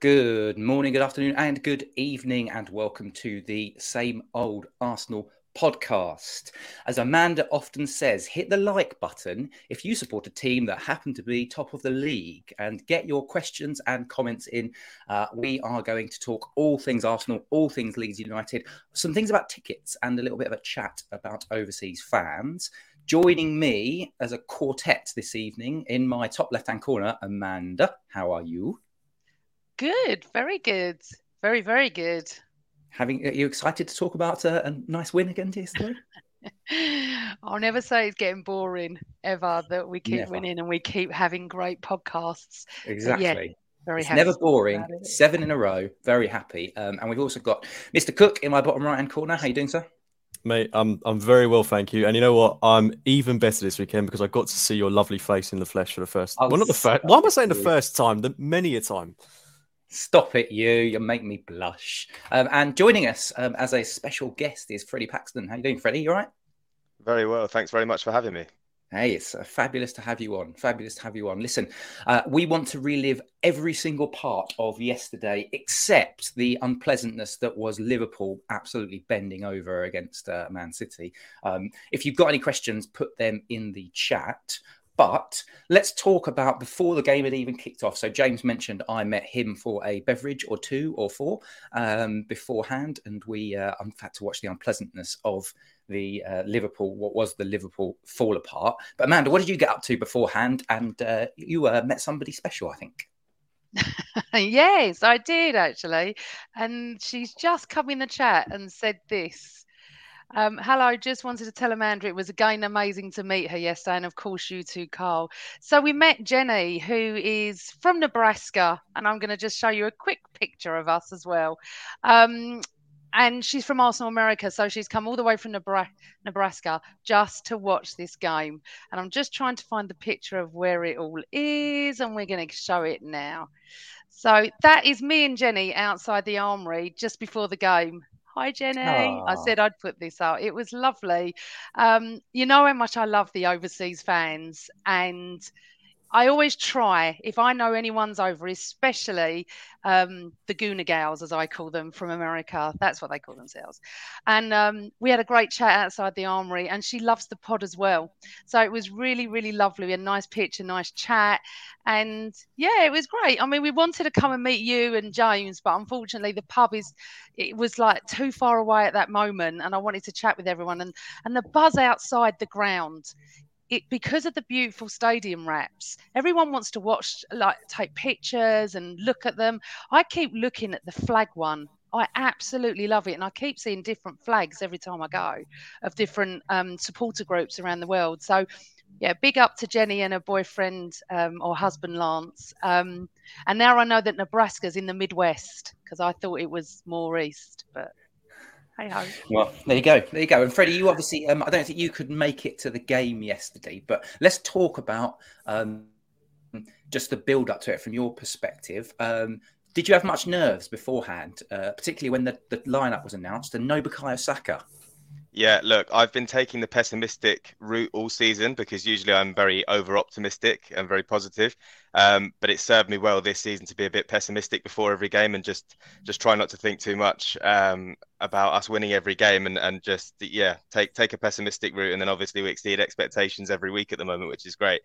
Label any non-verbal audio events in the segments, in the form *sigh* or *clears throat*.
Good morning, good afternoon, and good evening, and welcome to the Same Old Arsenal podcast. As Amanda often says, hit the like button if you support a team that happen to be top of the league and get your questions and comments in. Uh, we are going to talk all things Arsenal, all things Leeds United, some things about tickets, and a little bit of a chat about overseas fans. Joining me as a quartet this evening in my top left hand corner, Amanda. How are you? Good, very good, very very good. Having are you excited to talk about a, a nice win again yesterday? *laughs* I'll never say it's getting boring ever that we keep Never. winning and we keep having great podcasts. Exactly. yeah, very it's happy never boring. Seven in a row. Very happy. Um, and we've also got Mr. Cook in my bottom right hand corner. How you doing, sir? Mate, I'm I'm very well, thank you. And you know what? I'm even better this weekend because I got to see your lovely face in the flesh for the first. Oh, well, not the first. Why am I saying the first time? The many a time. Stop it, you. You make me blush. Um, and joining us um, as a special guest is Freddie Paxton. How you doing, Freddie? You all right? Very well. Thanks very much for having me. Hey, it's uh, fabulous to have you on. Fabulous to have you on. Listen, uh, we want to relive every single part of yesterday, except the unpleasantness that was Liverpool absolutely bending over against uh, Man City. Um, if you've got any questions, put them in the chat. But let's talk about before the game had even kicked off. So James mentioned I met him for a beverage or two or four um, beforehand, and we uh, in fact to watch the unpleasantness of the uh, Liverpool, what was the Liverpool fall apart. But Amanda, what did you get up to beforehand? And uh, you uh, met somebody special, I think. *laughs* yes, I did actually. And she's just come in the chat and said this. Um, hello, just wanted to tell Amanda it was again amazing to meet her yesterday, and of course you too, Carl. So we met Jenny, who is from Nebraska, and I'm going to just show you a quick picture of us as well. Um, and she's from Arsenal America, so she's come all the way from Nebraska just to watch this game. And I'm just trying to find the picture of where it all is, and we're going to show it now. So that is me and Jenny outside the armory just before the game. Hi, Jenny. I said I'd put this out. It was lovely. Um, you know how much I love the overseas fans, and I always try if I know anyone's over, especially um, the Gooner Gals, as I call them from America. That's what they call themselves. And um, we had a great chat outside the armory, and she loves the pod as well. So it was really, really lovely. A nice pitch, a nice chat, and yeah, it was great. I mean, we wanted to come and meet you and James, but unfortunately, the pub is it was like too far away at that moment, and I wanted to chat with everyone. and And the buzz outside the ground it because of the beautiful stadium wraps everyone wants to watch like take pictures and look at them. I keep looking at the flag one. I absolutely love it and i keep seeing different flags every time i go of different um, supporter groups around the world. So yeah big up to jenny and her boyfriend um, or husband lance. Um, and now i know that nebraska's in the midwest because i thought it was more east but Hey ho. Well, there you go. There you go. And Freddie, you obviously, um, I don't think you could make it to the game yesterday, but let's talk about um, just the build up to it from your perspective. Um, did you have much nerves beforehand, uh, particularly when the, the lineup was announced and no Bukayo? Yeah, look, I've been taking the pessimistic route all season because usually I'm very over optimistic and very positive. Um, but it served me well this season to be a bit pessimistic before every game and just just try not to think too much um, about us winning every game and, and just yeah take take a pessimistic route and then obviously we exceed expectations every week at the moment, which is great.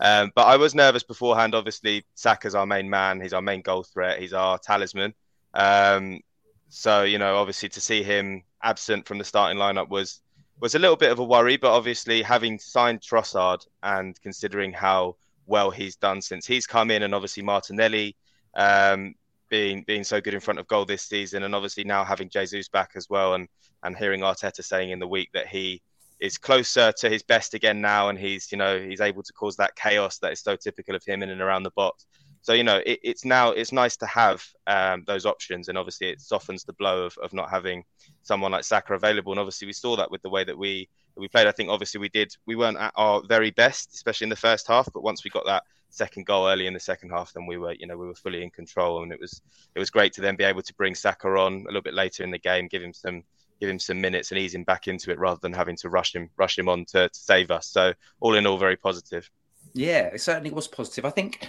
Um, but I was nervous beforehand. Obviously, Saka's our main man. He's our main goal threat. He's our talisman. Um, so you know, obviously, to see him absent from the starting lineup was was a little bit of a worry. But obviously, having signed Trossard and considering how well he's done since he's come in, and obviously Martinelli um, being being so good in front of goal this season, and obviously now having Jesus back as well, and and hearing Arteta saying in the week that he is closer to his best again now, and he's you know he's able to cause that chaos that is so typical of him in and around the box. So you know it, it's now it's nice to have um, those options, and obviously it softens the blow of, of not having someone like Saka available. And obviously we saw that with the way that we that we played. I think obviously we did we weren't at our very best, especially in the first half, but once we got that second goal early in the second half, then we were, you know, we were fully in control, and it was it was great to then be able to bring Saka on a little bit later in the game, give him some give him some minutes and ease him back into it rather than having to rush him rush him on to, to save us. So all in all, very positive. Yeah, it certainly was positive. I think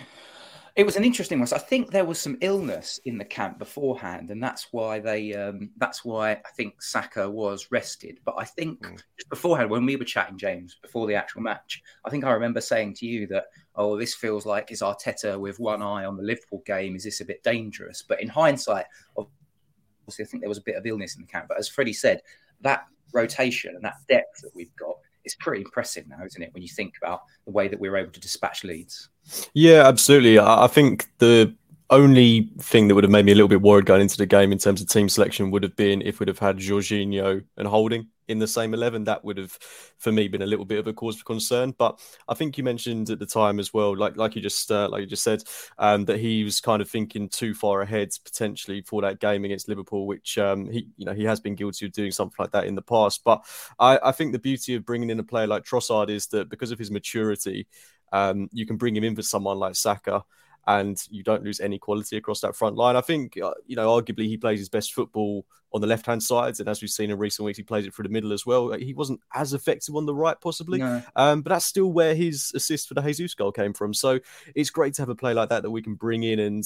it was an interesting one. So I think there was some illness in the camp beforehand, and that's why they. Um, that's why I think Saka was rested. But I think mm. just beforehand, when we were chatting, James, before the actual match, I think I remember saying to you that, "Oh, this feels like is Arteta with one eye on the Liverpool game. Is this a bit dangerous?" But in hindsight, obviously, I think there was a bit of illness in the camp. But as Freddie said, that rotation and that depth that we've got is pretty impressive now, isn't it? When you think about the way that we are able to dispatch Leeds. Yeah, absolutely. I think the only thing that would have made me a little bit worried going into the game in terms of team selection would have been if we'd have had Jorginho and Holding in the same 11. That would have, for me, been a little bit of a cause for concern. But I think you mentioned at the time as well, like like you just uh, like you just said, um, that he was kind of thinking too far ahead potentially for that game against Liverpool, which um, he you know he has been guilty of doing something like that in the past. But I, I think the beauty of bringing in a player like Trossard is that because of his maturity, um, you can bring him in for someone like Saka and you don't lose any quality across that front line. I think, uh, you know, arguably he plays his best football on the left hand side. And as we've seen in recent weeks, he plays it through the middle as well. He wasn't as effective on the right, possibly. No. Um, but that's still where his assist for the Jesus goal came from. So it's great to have a play like that that we can bring in. And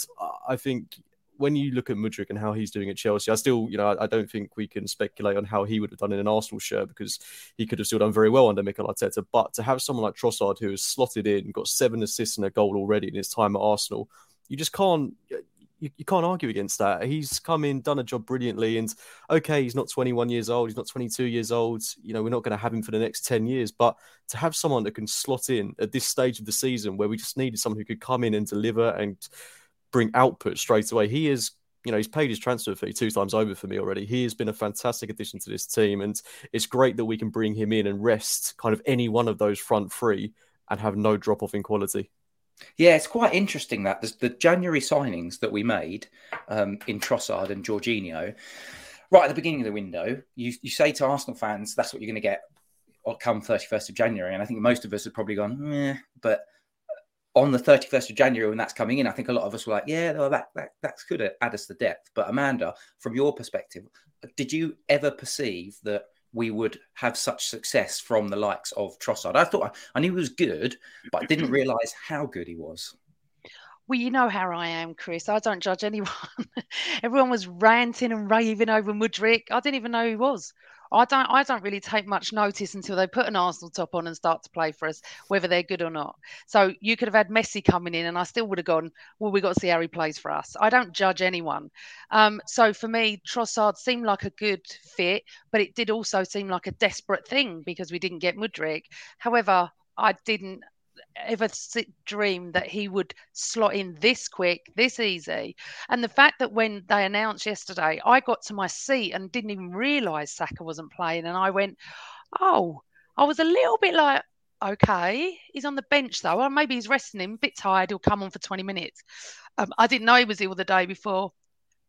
I think when you look at Mudryk and how he's doing at Chelsea, I still, you know, I, I, don't think we can speculate on how he would have done in an Arsenal shirt because he could have still done very well under Mikel Arteta. But to have someone like Trossard who has slotted in, got seven assists and a goal already in his time at Arsenal, you just can't. You, you can't argue against that. He's come in, done a job brilliantly, and okay, he's not 21 years old, he's not 22 years old. You know, we're not going to have him for the next 10 years, but to have someone that can slot in at this stage of the season where we just needed someone who could come in and deliver and bring output straight away. He is, you know, he's paid his transfer fee two times over for me already. He has been a fantastic addition to this team, and it's great that we can bring him in and rest kind of any one of those front three and have no drop off in quality. Yeah, it's quite interesting that the, January signings that we made um, in Trossard and Jorginho, right at the beginning of the window, you, you say to Arsenal fans, that's what you're going to get come 31st of January. And I think most of us have probably gone, eh, but on the 31st of January when that's coming in, I think a lot of us were like, yeah, no, that, that that could add us the depth. But Amanda, from your perspective, did you ever perceive that we would have such success from the likes of Trossard? I thought I knew he was good, but I didn't realise how good he was. Well, you know how I am, Chris. I don't judge anyone. *laughs* Everyone was ranting and raving over Mudryk. I didn't even know who he was. I don't I don't really take much notice until they put an Arsenal top on and start to play for us, whether they're good or not. So you could have had Messi coming in, and I still would have gone. Well, we got to see how he plays for us. I don't judge anyone. Um, so for me, Trossard seemed like a good fit, but it did also seem like a desperate thing because we didn't get Mudryk. However, I didn't ever dream that he would slot in this quick, this easy. And the fact that when they announced yesterday, I got to my seat and didn't even realise Saka wasn't playing, and I went, "Oh," I was a little bit like, "Okay, he's on the bench though. Well, maybe he's resting him, a bit tired. He'll come on for 20 minutes." Um, I didn't know he was ill the day before,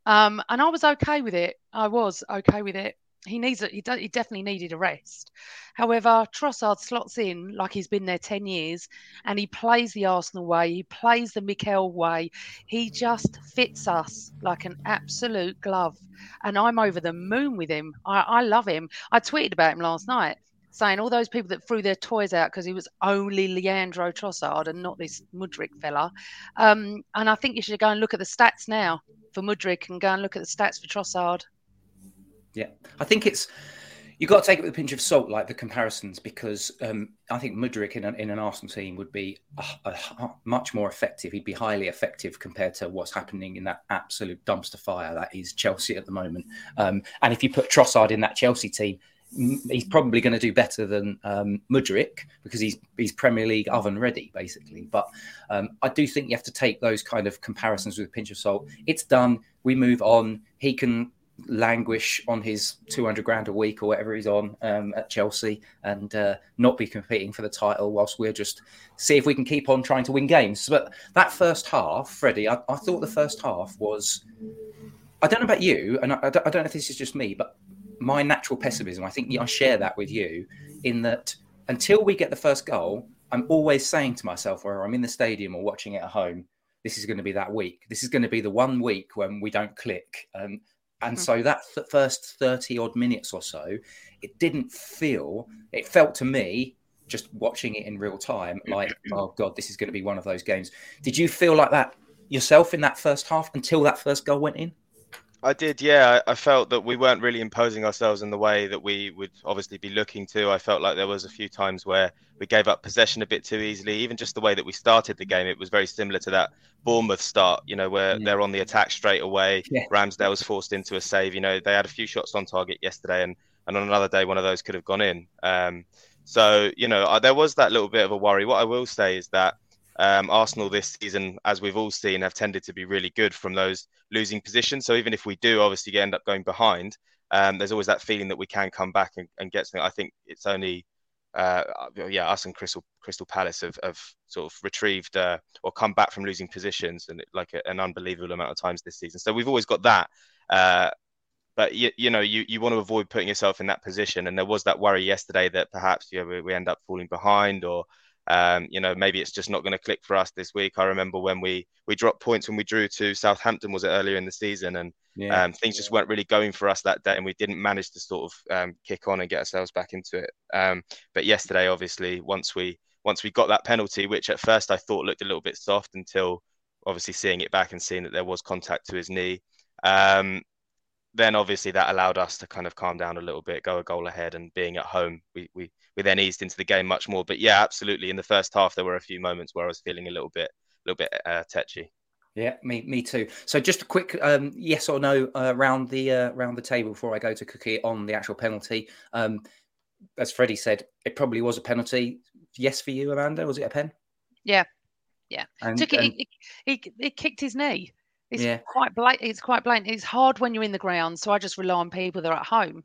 um, and I was okay with it. I was okay with it. He needs a, he, do, he definitely needed a rest. However, Trossard slots in like he's been there 10 years and he plays the Arsenal way, he plays the Mikel way. He just fits us like an absolute glove. And I'm over the moon with him. I, I love him. I tweeted about him last night saying all those people that threw their toys out because he was only Leandro Trossard and not this Mudryk fella. Um, and I think you should go and look at the stats now for Mudryk and go and look at the stats for Trossard. Yeah, I think it's you've got to take it with a pinch of salt, like the comparisons, because um, I think Mudryk in an, in an Arsenal team would be a, a, a much more effective. He'd be highly effective compared to what's happening in that absolute dumpster fire that is Chelsea at the moment. Um, and if you put Trossard in that Chelsea team, he's probably going to do better than um, Mudryk because he's he's Premier League oven ready basically. But um, I do think you have to take those kind of comparisons with a pinch of salt. It's done. We move on. He can languish on his 200 grand a week or whatever he's on um, at Chelsea and uh, not be competing for the title whilst we're just see if we can keep on trying to win games. But that first half, Freddie, I, I thought the first half was. I don't know about you, and I, I, don't, I don't know if this is just me, but my natural pessimism, I think I share that with you, in that until we get the first goal, I'm always saying to myself, whether I'm in the stadium or watching it at home, this is going to be that week. This is going to be the one week when we don't click. Um, and mm-hmm. so that th- first 30 odd minutes or so, it didn't feel, it felt to me, just watching it in real time, mm-hmm. like, oh God, this is going to be one of those games. Did you feel like that yourself in that first half until that first goal went in? I did, yeah. I felt that we weren't really imposing ourselves in the way that we would obviously be looking to. I felt like there was a few times where we gave up possession a bit too easily. Even just the way that we started the game, it was very similar to that Bournemouth start. You know, where yeah. they're on the attack straight away. Yeah. Ramsdale was forced into a save. You know, they had a few shots on target yesterday, and and on another day, one of those could have gone in. Um, so you know, there was that little bit of a worry. What I will say is that um, Arsenal this season, as we've all seen, have tended to be really good from those losing positions. So even if we do obviously end up going behind, um, there's always that feeling that we can come back and, and get something. I think it's only, uh, yeah, us and Crystal Crystal Palace have, have sort of retrieved uh, or come back from losing positions and like a, an unbelievable amount of times this season. So we've always got that. Uh, but you, you know you, you want to avoid putting yourself in that position and there was that worry yesterday that perhaps you know, we, we end up falling behind or um, you know, maybe it's just not going to click for us this week. I remember when we we dropped points when we drew to Southampton, was it earlier in the season, and yeah. um, things just weren't really going for us that day, and we didn't manage to sort of um, kick on and get ourselves back into it. Um, but yesterday, obviously, once we once we got that penalty, which at first I thought looked a little bit soft, until obviously seeing it back and seeing that there was contact to his knee. Um, then obviously that allowed us to kind of calm down a little bit, go a goal ahead, and being at home, we we we then eased into the game much more. But yeah, absolutely. In the first half, there were a few moments where I was feeling a little bit, a little bit uh, tetchy. Yeah, me, me too. So just a quick um, yes or no uh, around the uh, around the table before I go to Cookie on the actual penalty. Um, as Freddie said, it probably was a penalty. Yes for you, Amanda. Was it a pen? Yeah, yeah. And, Took it, and... it, it, it, kicked his knee. It's yeah. quite blatant. It's quite blatant. It's hard when you're in the ground, so I just rely on people that are at home.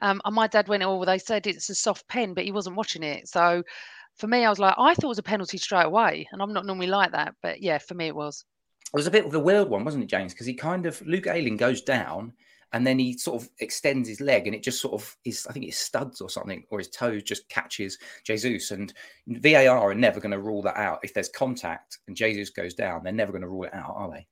Um, and my dad went, oh, they said it's a soft pen, but he wasn't watching it. So for me, I was like, I thought it was a penalty straight away. And I'm not normally like that. But yeah, for me, it was. It was a bit of a weird one, wasn't it, James? Because he kind of, Luke Ayling goes down and then he sort of extends his leg and it just sort of is, I think it's studs or something, or his toe just catches Jesus. And VAR are never going to rule that out. If there's contact and Jesus goes down, they're never going to rule it out, are they?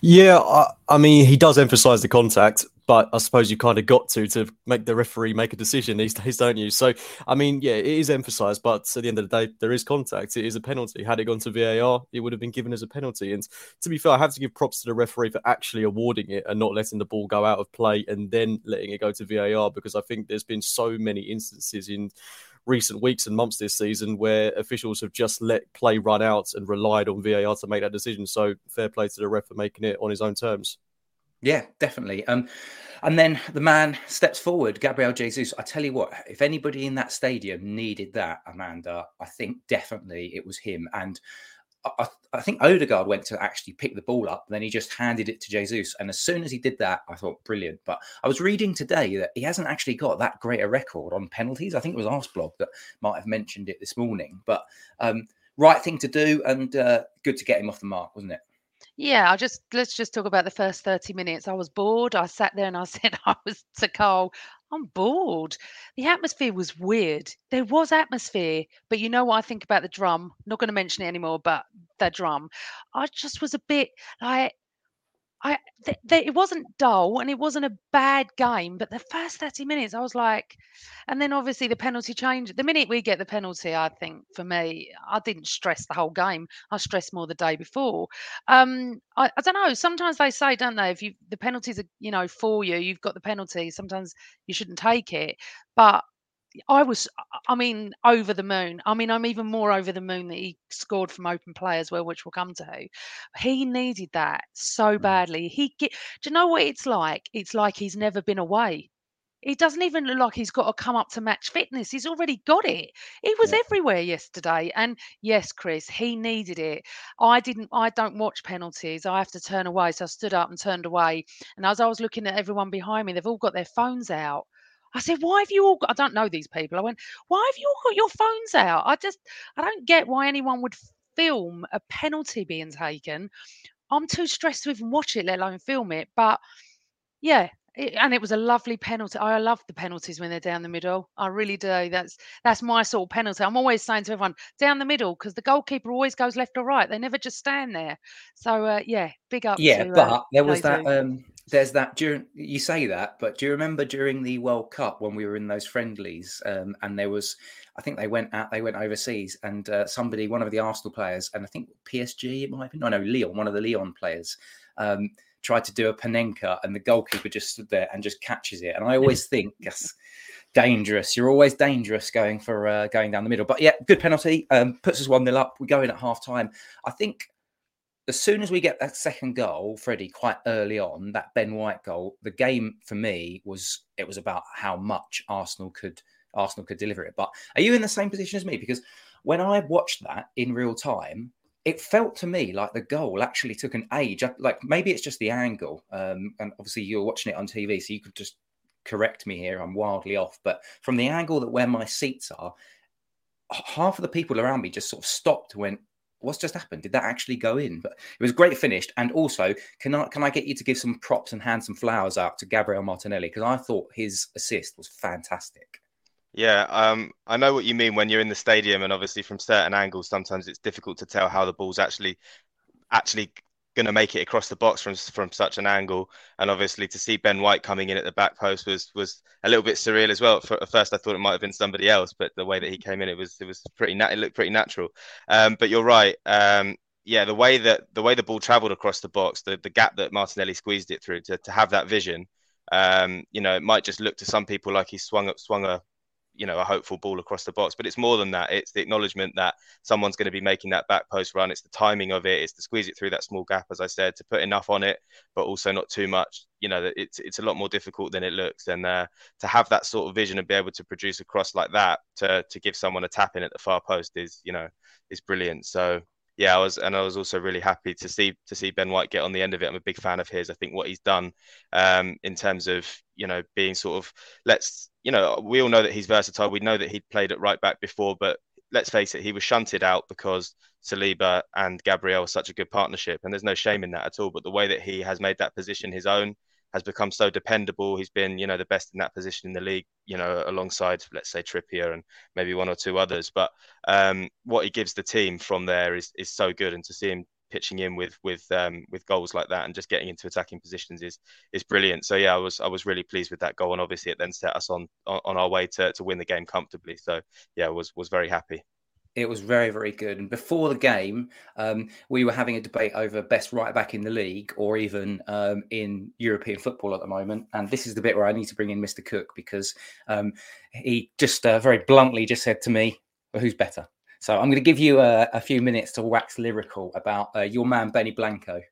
Yeah, I, I, mean, he does emphasise the contact, but I suppose you kind of got to to make the referee make a decision these days, don't you? So, I mean, yeah, it is emphasised, but at the end of the day, there is contact. It is a penalty. Had it gone to VAR, it would have been given as a penalty. And to be fair, I have to give props to the referee for actually awarding it and not letting the ball go out of play and then letting it go to VAR because I think there's been so many instances in recent weeks and months this season where officials have just let play run out and relied on VAR to make that decision. So fair play to the ref for making it on his own terms. Yeah, definitely. Um, and then the man steps forward, Gabriel Jesus. I tell you what, if anybody in that stadium needed that, Amanda, I think definitely it was him. And I, I, think Odegaard went to actually pick the ball up, then he just handed it to Jesus. And as soon as he did that, I thought brilliant. But I was reading today that he hasn't actually got that great a record on penalties. I think it was Arsblog that might have mentioned it this morning. But um, right thing to do, and uh, good to get him off the mark, wasn't it? Yeah, I'll just let's just talk about the first 30 minutes. I was bored. I sat there and I *laughs* said I was to Carl, I'm bored. The atmosphere was weird. There was atmosphere, but you know what I think about the drum? Not going to mention it anymore, but the drum. I just was a bit like I th- th- it wasn't dull and it wasn't a bad game, but the first 30 minutes I was like and then obviously the penalty change. The minute we get the penalty, I think for me, I didn't stress the whole game. I stressed more the day before. Um, I, I don't know. Sometimes they say, don't they, if you the penalties are you know for you, you've got the penalty. Sometimes you shouldn't take it, but I was, I mean, over the moon. I mean, I'm even more over the moon that he scored from open play as well, which we'll come to. He needed that so Mm. badly. He get, do you know what it's like? It's like he's never been away. He doesn't even look like he's got to come up to match fitness. He's already got it. He was Yeah. everywhere yesterday. And yes, Chris, he needed it. I didn't, I don't watch penalties. I have to turn away. So I stood up and turned away. And as I was looking at everyone behind me, they've all got their phones out. I said, why have you all got, I don't know these people. I went, why have you all got your phones out? I just, I don't get why anyone would film a penalty being taken. I'm too stressed to even watch it, let alone film it. But yeah, it, and it was a lovely penalty. I love the penalties when they're down the middle. I really do. That's that's my sort of penalty. I'm always saying to everyone, down the middle, because the goalkeeper always goes left or right. They never just stand there. So uh, yeah, big up. Yeah, to, uh, but there was that. Um, there's that during you say that, but do you remember during the World Cup when we were in those friendlies, um, and there was, I think they went out, they went overseas, and uh, somebody, one of the Arsenal players, and I think PSG, it might have been, no, no, Lyon, one of the Lyon players, um, tried to do a panenka, and the goalkeeper just stood there and just catches it. And I always think, yes, dangerous. You're always dangerous going for uh, going down the middle. But yeah, good penalty. Um, puts us one nil up. We go in at half time. I think as soon as we get that second goal, Freddie, quite early on, that Ben White goal, the game for me was it was about how much Arsenal could Arsenal could deliver it. But are you in the same position as me? Because when I watched that in real time, it felt to me like the goal actually took an age. Like maybe it's just the angle, um, and obviously you're watching it on TV, so you could just correct me here. I'm wildly off, but from the angle that where my seats are, half of the people around me just sort of stopped, went, "What's just happened? Did that actually go in?" But it was great finished. And also, can I can I get you to give some props and hand some flowers out to Gabriel Martinelli because I thought his assist was fantastic. Yeah, um, I know what you mean when you're in the stadium, and obviously from certain angles, sometimes it's difficult to tell how the ball's actually actually going to make it across the box from from such an angle. And obviously to see Ben White coming in at the back post was was a little bit surreal as well. For, at first, I thought it might have been somebody else, but the way that he came in, it was it was pretty nat- it looked pretty natural. Um, but you're right. Um, yeah, the way that the way the ball travelled across the box, the, the gap that Martinelli squeezed it through, to, to have that vision, um, you know, it might just look to some people like he swung up, swung a you know a hopeful ball across the box but it's more than that. It's the acknowledgement that someone's going to be making that back post run. It's the timing of it. It's to squeeze it through that small gap as i said to put enough on it but also not too much. You know it's it's a lot more difficult than it looks. And uh, to have that sort of vision and be able to produce a cross like that to to give someone a tap in at the far post is you know is brilliant. So yeah, I was, and I was also really happy to see to see Ben White get on the end of it. I'm a big fan of his. I think what he's done um, in terms of you know being sort of let's you know we all know that he's versatile. We know that he'd played at right back before, but let's face it, he was shunted out because Saliba and Gabriel are such a good partnership, and there's no shame in that at all. But the way that he has made that position his own has become so dependable. He's been, you know, the best in that position in the league, you know, alongside, let's say, Trippier and maybe one or two others. But um, what he gives the team from there is is so good, and to see him pitching in with with um, with goals like that and just getting into attacking positions is is brilliant. So yeah, I was I was really pleased with that goal, and obviously it then set us on on, on our way to to win the game comfortably. So yeah, was was very happy. It was very, very good. And before the game, um, we were having a debate over best right back in the league or even um, in European football at the moment. And this is the bit where I need to bring in Mr. Cook because um, he just uh, very bluntly just said to me, well, "Who's better?" So I'm going to give you a, a few minutes to wax lyrical about uh, your man Benny Blanco.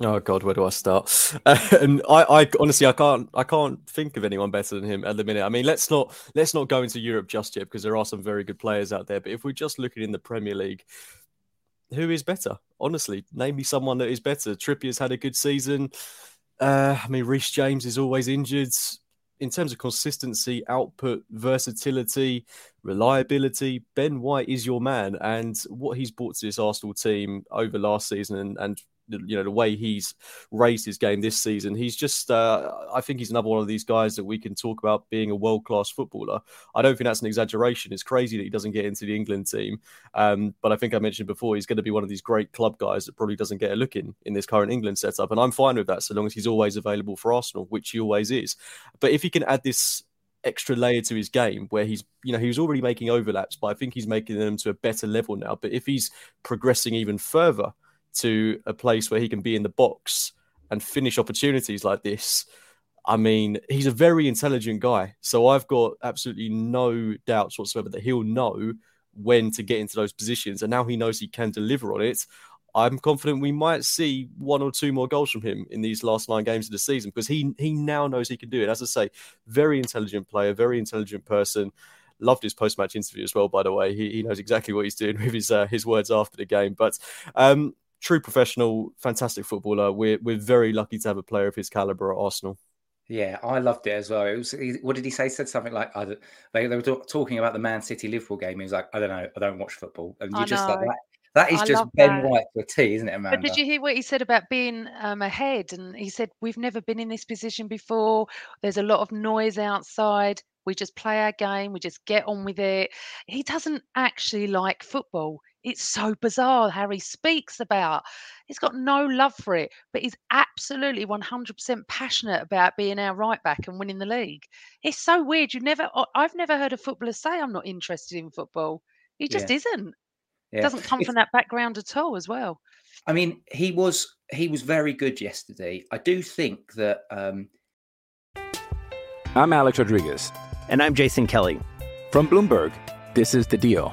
Oh God, where do I start? *laughs* and I, I honestly, I can't, I can't think of anyone better than him at the minute. I mean, let's not, let's not go into Europe just yet because there are some very good players out there. But if we're just looking in the Premier League, who is better? Honestly, name me someone that is better. Trippier's had a good season. Uh, I mean, Reece James is always injured. In terms of consistency, output, versatility, reliability, Ben White is your man. And what he's brought to this Arsenal team over last season and, and you know the way he's raised his game this season. He's just, uh, I think he's another one of these guys that we can talk about being a world class footballer. I don't think that's an exaggeration. It's crazy that he doesn't get into the England team, um, but I think I mentioned before he's going to be one of these great club guys that probably doesn't get a look in in this current England setup, and I'm fine with that so long as he's always available for Arsenal, which he always is. But if he can add this extra layer to his game where he's you know he was already making overlaps but i think he's making them to a better level now but if he's progressing even further to a place where he can be in the box and finish opportunities like this i mean he's a very intelligent guy so i've got absolutely no doubts whatsoever that he'll know when to get into those positions and now he knows he can deliver on it I'm confident we might see one or two more goals from him in these last nine games of the season because he he now knows he can do it. As I say, very intelligent player, very intelligent person. Loved his post match interview as well, by the way. He, he knows exactly what he's doing *laughs* with his uh, his words after the game. But um, true professional, fantastic footballer. We're we're very lucky to have a player of his caliber at Arsenal. Yeah, I loved it as well. It was what did he say? He said something like I, they, they were talking about the Man City Liverpool game. He was like, I don't know, I don't watch football, and you just like that that is I just Ben that. White to a T, isn't it, Amanda? But did you hear what he said about being um, ahead? And he said, We've never been in this position before. There's a lot of noise outside. We just play our game. We just get on with it. He doesn't actually like football. It's so bizarre how he speaks about. He's got no love for it, but he's absolutely 100% passionate about being our right back and winning the league. It's so weird. You never, I've never heard a footballer say I'm not interested in football. He just yeah. isn't. Yeah. Doesn't come from that background at all, as well. I mean, he was he was very good yesterday. I do think that. Um... I'm Alex Rodriguez, and I'm Jason Kelly from Bloomberg. This is the Deal.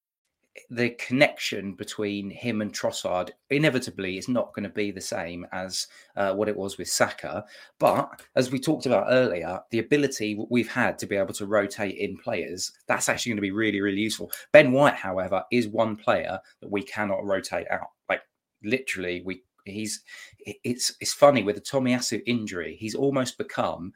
the connection between him and Trossard inevitably is not going to be the same as uh, what it was with Saka. But as we talked about earlier, the ability we've had to be able to rotate in players, that's actually going to be really, really useful. Ben White, however, is one player that we cannot rotate out. Like literally, we he's it's it's funny with the Tomiyasu injury, he's almost become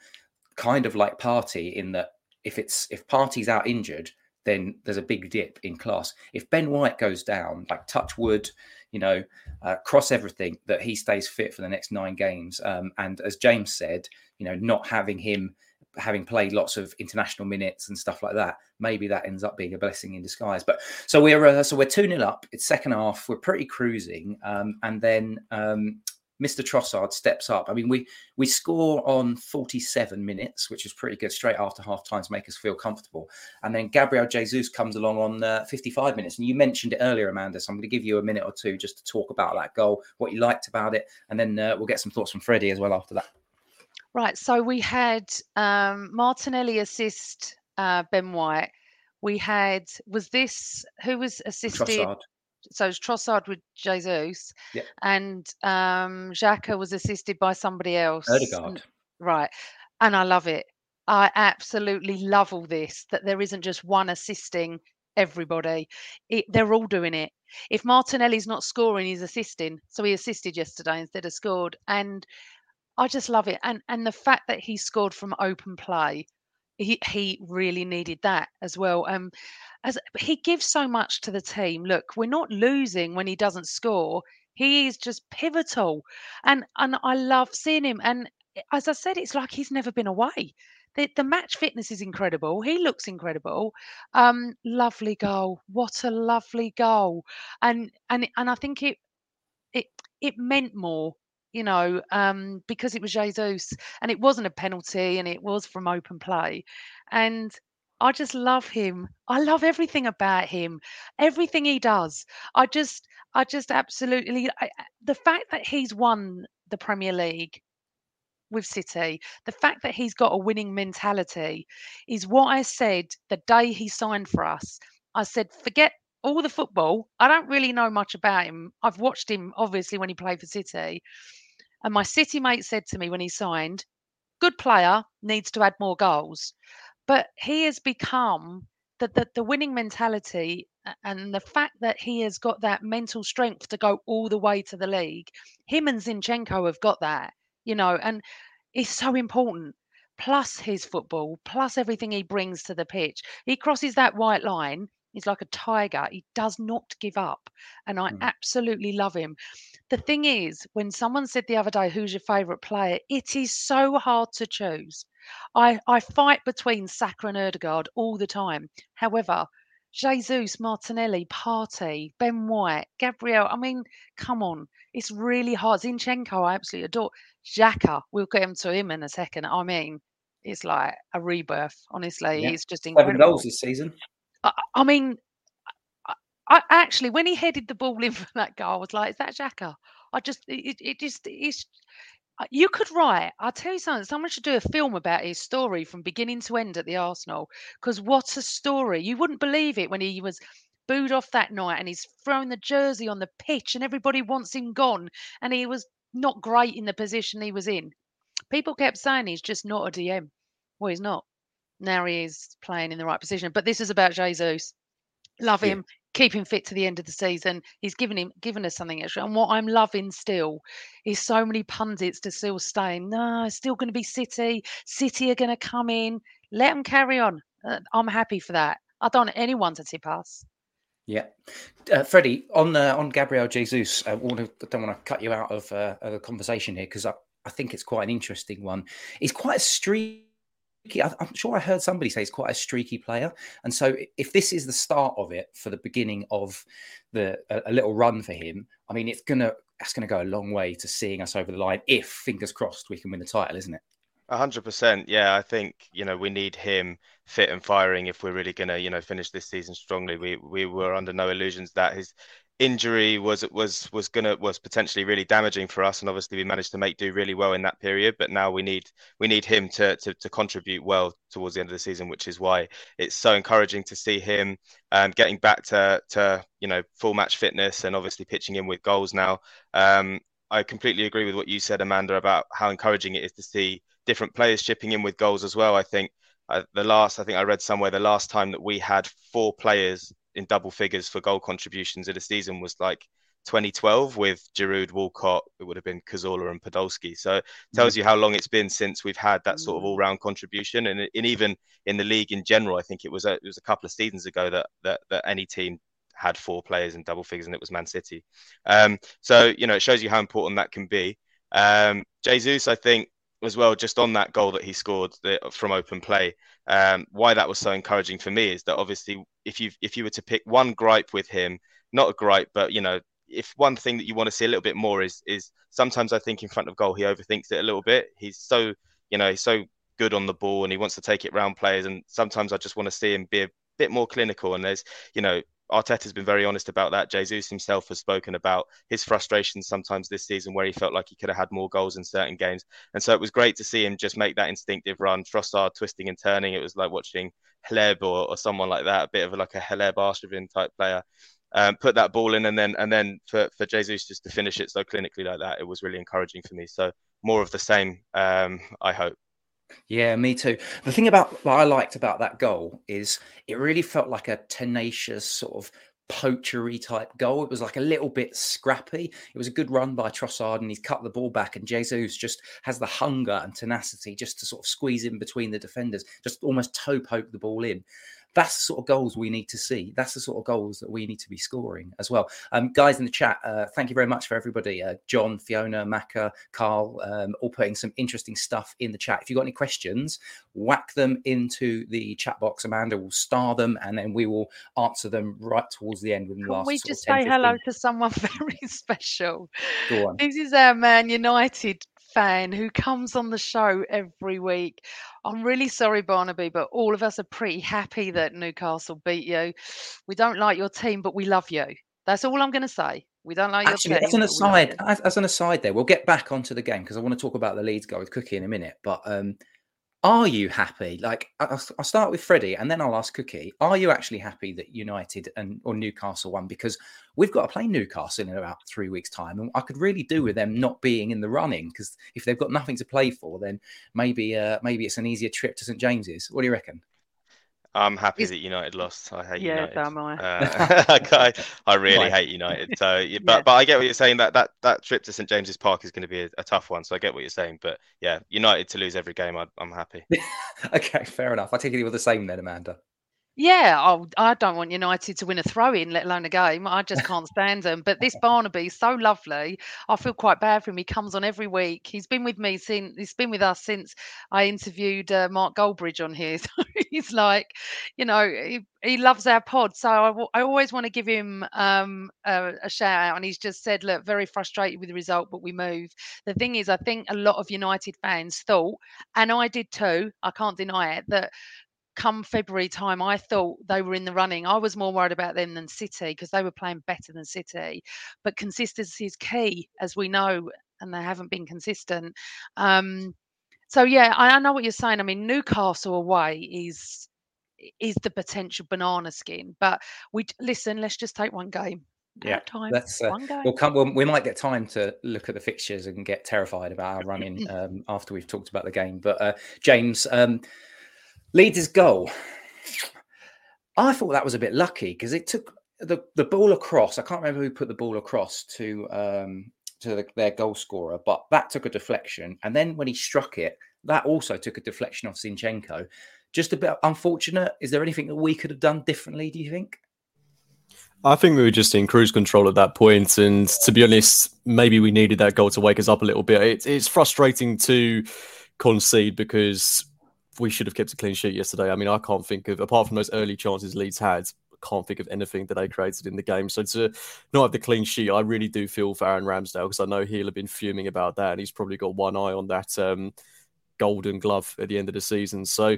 kind of like Partey in that if it's if Partey's out injured then there's a big dip in class. If Ben White goes down, like touch wood, you know, uh, cross everything, that he stays fit for the next nine games. Um, and as James said, you know, not having him having played lots of international minutes and stuff like that, maybe that ends up being a blessing in disguise. But so we're uh, so we're two 0 up. It's second half. We're pretty cruising, um, and then um, Mr. Trossard steps up. I mean, we we score on 47 minutes, which is pretty good, straight after half time to make us feel comfortable. And then Gabriel Jesus comes along on uh, 55 minutes. And you mentioned it earlier, Amanda. So I'm going to give you a minute or two just to talk about that goal, what you liked about it, and then uh, we'll get some thoughts from Freddie as well after that. Right. So we had um, Martinelli assist uh, Ben White. We had was this who was assisted? Trossard so it's Trossard with Jesus, and um, Xhaka was assisted by somebody else. Odegaard. Right, and I love it. I absolutely love all this. That there isn't just one assisting everybody. It, they're all doing it. If Martinelli's not scoring, he's assisting. So he assisted yesterday instead of scored, and I just love it. And and the fact that he scored from open play, he he really needed that as well. Um, as he gives so much to the team. Look, we're not losing when he doesn't score. He is just pivotal, and and I love seeing him. And eh, as I said, it's like he's never been away. The, the match fitness is incredible. He looks incredible. Um, lovely goal. What a lovely goal. And and and I think it it it meant more you know, um, because it was Jesus and it wasn't a penalty and it was from open play. And I just love him. I love everything about him, everything he does. I just, I just absolutely, I, the fact that he's won the Premier League with City, the fact that he's got a winning mentality is what I said the day he signed for us. I said, forget all the football. I don't really know much about him. I've watched him obviously when he played for City. And my City mate said to me when he signed, good player, needs to add more goals. But he has become the, the, the winning mentality and the fact that he has got that mental strength to go all the way to the league. Him and Zinchenko have got that, you know, and it's so important. Plus his football, plus everything he brings to the pitch. He crosses that white line He's like a tiger. He does not give up. And I mm. absolutely love him. The thing is, when someone said the other day, who's your favourite player? It is so hard to choose. I, I fight between Saka and Odegaard all the time. However, Jesus, Martinelli, Partey, Ben White, Gabriel. I mean, come on. It's really hard. Zinchenko, I absolutely adore. Xhaka, we'll get him to him in a second. I mean, it's like a rebirth. Honestly, yeah. it's just incredible. Seven goals this season. I, I mean, I, actually, when he headed the ball in *laughs* for that goal, I was like, "Is that Xhaka?" I just, it, it just, it's. Uh, you could write. I'll tell you something. Someone should do a film about his story from beginning to end at the Arsenal. Because what a story! You wouldn't believe it when he was booed off that night and he's throwing the jersey on the pitch and everybody wants him gone and he was not great in the position he was in. People kept saying he's just not a DM. Well, he's not now he is playing in the right position. But this is about Jesus. Love him. Keep him fit to the end of the season. He's given him given us something extra. And what I'm loving still is so many pundits to still staying. No, it's still going to be City. City are going to come in. Let them carry on. Uh, I'm happy for that. I don't want anyone to tip us. Yeah, uh, Freddie on uh, on Gabriel Jesus. I uh, want to, don't want to cut you out of, uh, of the conversation here because I, I think it's quite an interesting one. He's quite a street I'm sure I heard somebody say he's quite a streaky player, and so if this is the start of it for the beginning of the a, a little run for him, I mean, it's gonna that's gonna go a long way to seeing us over the line. If fingers crossed, we can win the title, isn't it? hundred percent. Yeah, I think you know we need him fit and firing if we're really gonna you know finish this season strongly. We we were under no illusions that his injury was was was gonna was potentially really damaging for us and obviously we managed to make do really well in that period but now we need we need him to to, to contribute well towards the end of the season which is why it's so encouraging to see him um, getting back to to you know full match fitness and obviously pitching in with goals now. Um, I completely agree with what you said Amanda about how encouraging it is to see different players chipping in with goals as well. I think uh, the last I think I read somewhere the last time that we had four players in double figures for goal contributions in a season was like 2012 with Giroud, Walcott, it would have been Cazorla and Podolski. So it tells mm. you how long it's been since we've had that sort of mm. all-round contribution, and, and even in the league in general, I think it was a, it was a couple of seasons ago that that, that any team had four players in double figures, and it was Man City. Um, so you know it shows you how important that can be. Um, Jesus, I think, as well, just on that goal that he scored from open play. Um, why that was so encouraging for me is that obviously, if you if you were to pick one gripe with him, not a gripe, but you know, if one thing that you want to see a little bit more is is sometimes I think in front of goal he overthinks it a little bit. He's so you know he's so good on the ball and he wants to take it round players, and sometimes I just want to see him be a bit more clinical. And there's you know Arteta's been very honest about that. Jesus himself has spoken about his frustrations sometimes this season where he felt like he could have had more goals in certain games. And so it was great to see him just make that instinctive run. Trossard twisting and turning. It was like watching Hleb or, or someone like that, a bit of like a Hleb Arshavin type player. Um, put that ball in and then and then for, for Jesus just to finish it so clinically like that, it was really encouraging for me. So more of the same, um, I hope. Yeah, me too. The thing about what I liked about that goal is it really felt like a tenacious sort of poachery type goal. It was like a little bit scrappy. It was a good run by Trossard and he's cut the ball back. And Jesus just has the hunger and tenacity just to sort of squeeze in between the defenders, just almost toe poke the ball in. That's the sort of goals we need to see. That's the sort of goals that we need to be scoring as well. Um, guys in the chat, uh, thank you very much for everybody. Uh, John, Fiona, Maka, Carl, um, all putting some interesting stuff in the chat. If you've got any questions, whack them into the chat box. Amanda will star them and then we will answer them right towards the end the Can last we just 10, say hello to someone *laughs* very special? Go on. This is our Man United fan who comes on the show every week. I'm really sorry, Barnaby, but all of us are pretty happy that Newcastle beat you. We don't like your team, but we love you. That's all I'm going to say. We don't like Actually, your team. as an but we love aside, as, as an aside, there, we'll get back onto the game because I want to talk about the Leeds goal with Cookie in a minute. But um, are you happy? Like, I- I'll, I'll start with Freddie, and then I'll ask Cookie. Are you actually happy that United and or Newcastle won? Because we've got to play Newcastle in about three weeks' time, and I could really do with them not being in the running because if they've got nothing to play for, then maybe uh, maybe it's an easier trip to St James's. What do you reckon? I'm happy Is- that United lost. I hate Yeah, United. damn I. Uh, *laughs* *laughs* I, I really hate United. So, *laughs* yeah, but Yeah. but I get what you're saying. That that that trip to St James's Park is going to be a, a tough one. So I get what you're saying. But yeah, United to lose every game, I, I'm happy. okay, fair enough. I take it you were the same then, Amanda. Yeah, I, I don't want United to win a throw in, let alone a game. I just *laughs* can't stand them. But this Barnaby, so lovely. I feel quite bad for him. He comes on every week. He's been with me since he's been with us since I interviewed uh, Mark Goldbridge on here. *laughs* So he's like, you know, he, he loves our pod. So I, w- I always want to give him um, a, a shout out. And he's just said, look, very frustrated with the result, but we move. The thing is, I think a lot of United fans thought, and I did too, I can't deny it, that come February time, I thought they were in the running. I was more worried about them than City because they were playing better than City. But consistency is key, as we know, and they haven't been consistent. Um, so yeah, I, I know what you're saying. I mean, Newcastle away is is the potential banana skin, but we listen. Let's just take one game. Yeah, time. Let's. Uh, one game. we'll come. We'll, we might get time to look at the fixtures and get terrified about our running *laughs* um, after we've talked about the game. But uh, James, um, Leeds' goal. I thought that was a bit lucky because it took the, the ball across. I can't remember who put the ball across to um, to the, their goal scorer, but that took a deflection. And then when he struck it, that also took a deflection off Zinchenko. Just a bit unfortunate. Is there anything that we could have done differently? Do you think? I think we were just in cruise control at that point, and to be honest, maybe we needed that goal to wake us up a little bit. It's it's frustrating to concede because we should have kept a clean sheet yesterday. I mean, I can't think of apart from those early chances Leeds had, I can't think of anything that they created in the game. So to not have the clean sheet, I really do feel for Aaron Ramsdale because I know he'll have been fuming about that, and he's probably got one eye on that um, golden glove at the end of the season. So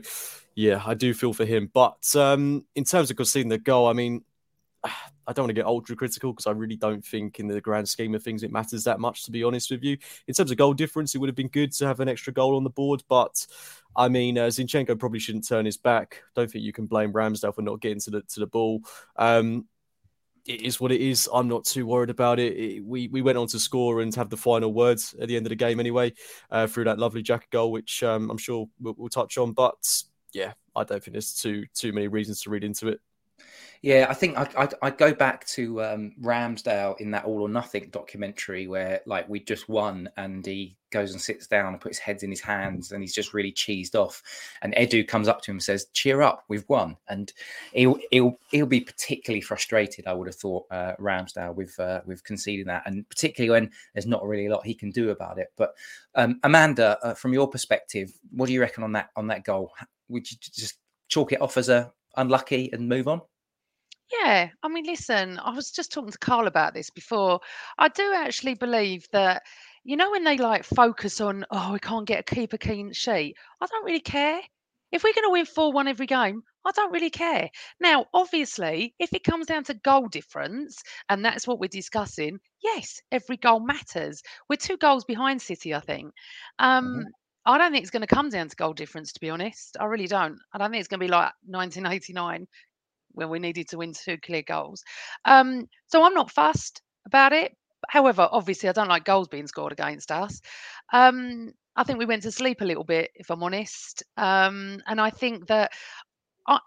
yeah, I do feel for him. But um, in terms of conceding the goal, I mean. I don't want to get ultra critical because I really don't think, in the grand scheme of things, it matters that much. To be honest with you, in terms of goal difference, it would have been good to have an extra goal on the board. But I mean, uh, Zinchenko probably shouldn't turn his back. Don't think you can blame Ramsdale for not getting to the to the ball. Um, it is what it is. I'm not too worried about it. it. we we went on to score and have the final words at the end of the game anyway, uh, through that lovely Jack goal, which um, I'm sure we'll, we'll touch on. But yeah, I don't think there's too too many reasons to read into it. Yeah, I think I'd, I'd, I'd go back to um, Ramsdale in that All or Nothing documentary where, like, we just won and he goes and sits down and puts his heads in his hands and he's just really cheesed off. And Edu comes up to him and says, "Cheer up, we've won." And he'll he'll he'll be particularly frustrated. I would have thought uh, Ramsdale with uh, with conceding that, and particularly when there's not really a lot he can do about it. But um, Amanda, uh, from your perspective, what do you reckon on that on that goal? Would you just chalk it off as a unlucky and move on? Yeah, I mean, listen, I was just talking to Carl about this before. I do actually believe that, you know, when they like focus on, oh, we can't get a keeper clean sheet, I don't really care. If we're going to win 4 1 every game, I don't really care. Now, obviously, if it comes down to goal difference, and that's what we're discussing, yes, every goal matters. We're two goals behind City, I think. Um, I don't think it's going to come down to goal difference, to be honest. I really don't. I don't think it's going to be like 1989 when we needed to win two clear goals. Um, so I'm not fussed about it. However, obviously, I don't like goals being scored against us. Um, I think we went to sleep a little bit, if I'm honest. Um, and I think that,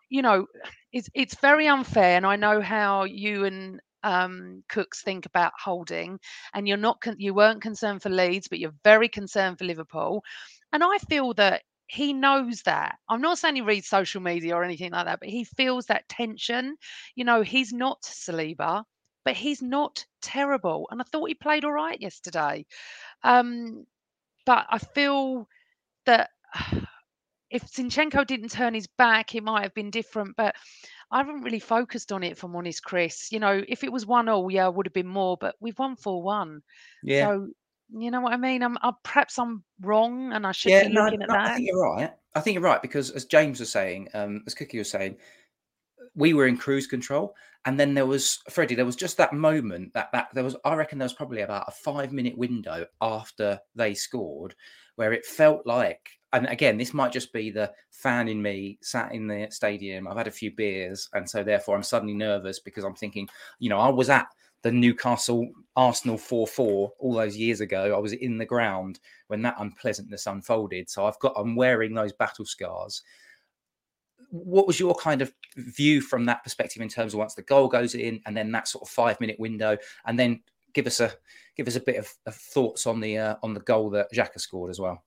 you know, it's it's very unfair. And I know how you and um, Cooks think about holding, and you're not con- you weren't concerned for Leeds, but you're very concerned for Liverpool. And I feel that he knows that. I'm not saying he reads social media or anything like that, but he feels that tension. You know, he's not Saliba, but he's not terrible. And I thought he played all right yesterday. Um, but I feel that *sighs* if Zinchenko didn't turn his back, it might have been different. But I haven't really focused on it, if I'm honest, Chris. You know, if it was one all, yeah, would have been more, but we've won 4 1. Yeah. So, you know what I mean? I'm, I, perhaps I'm wrong and I should yeah, be no, looking at no, I think you're right. I think you're right because, as James was saying, um, as Cookie was saying, we were in cruise control, and then there was Freddie. There was just that moment that that there was. I reckon there was probably about a five minute window after they scored, where it felt like. And again, this might just be the fan in me sat in the stadium. I've had a few beers, and so therefore I'm suddenly nervous because I'm thinking, you know, I was at the Newcastle Arsenal 4 4 all those years ago. I was in the ground when that unpleasantness unfolded. So I've got, I'm wearing those battle scars. What was your kind of view from that perspective in terms of once the goal goes in and then that sort of five minute window? And then give us a give us a bit of, of thoughts on the uh, on the goal that Xhaka scored as well.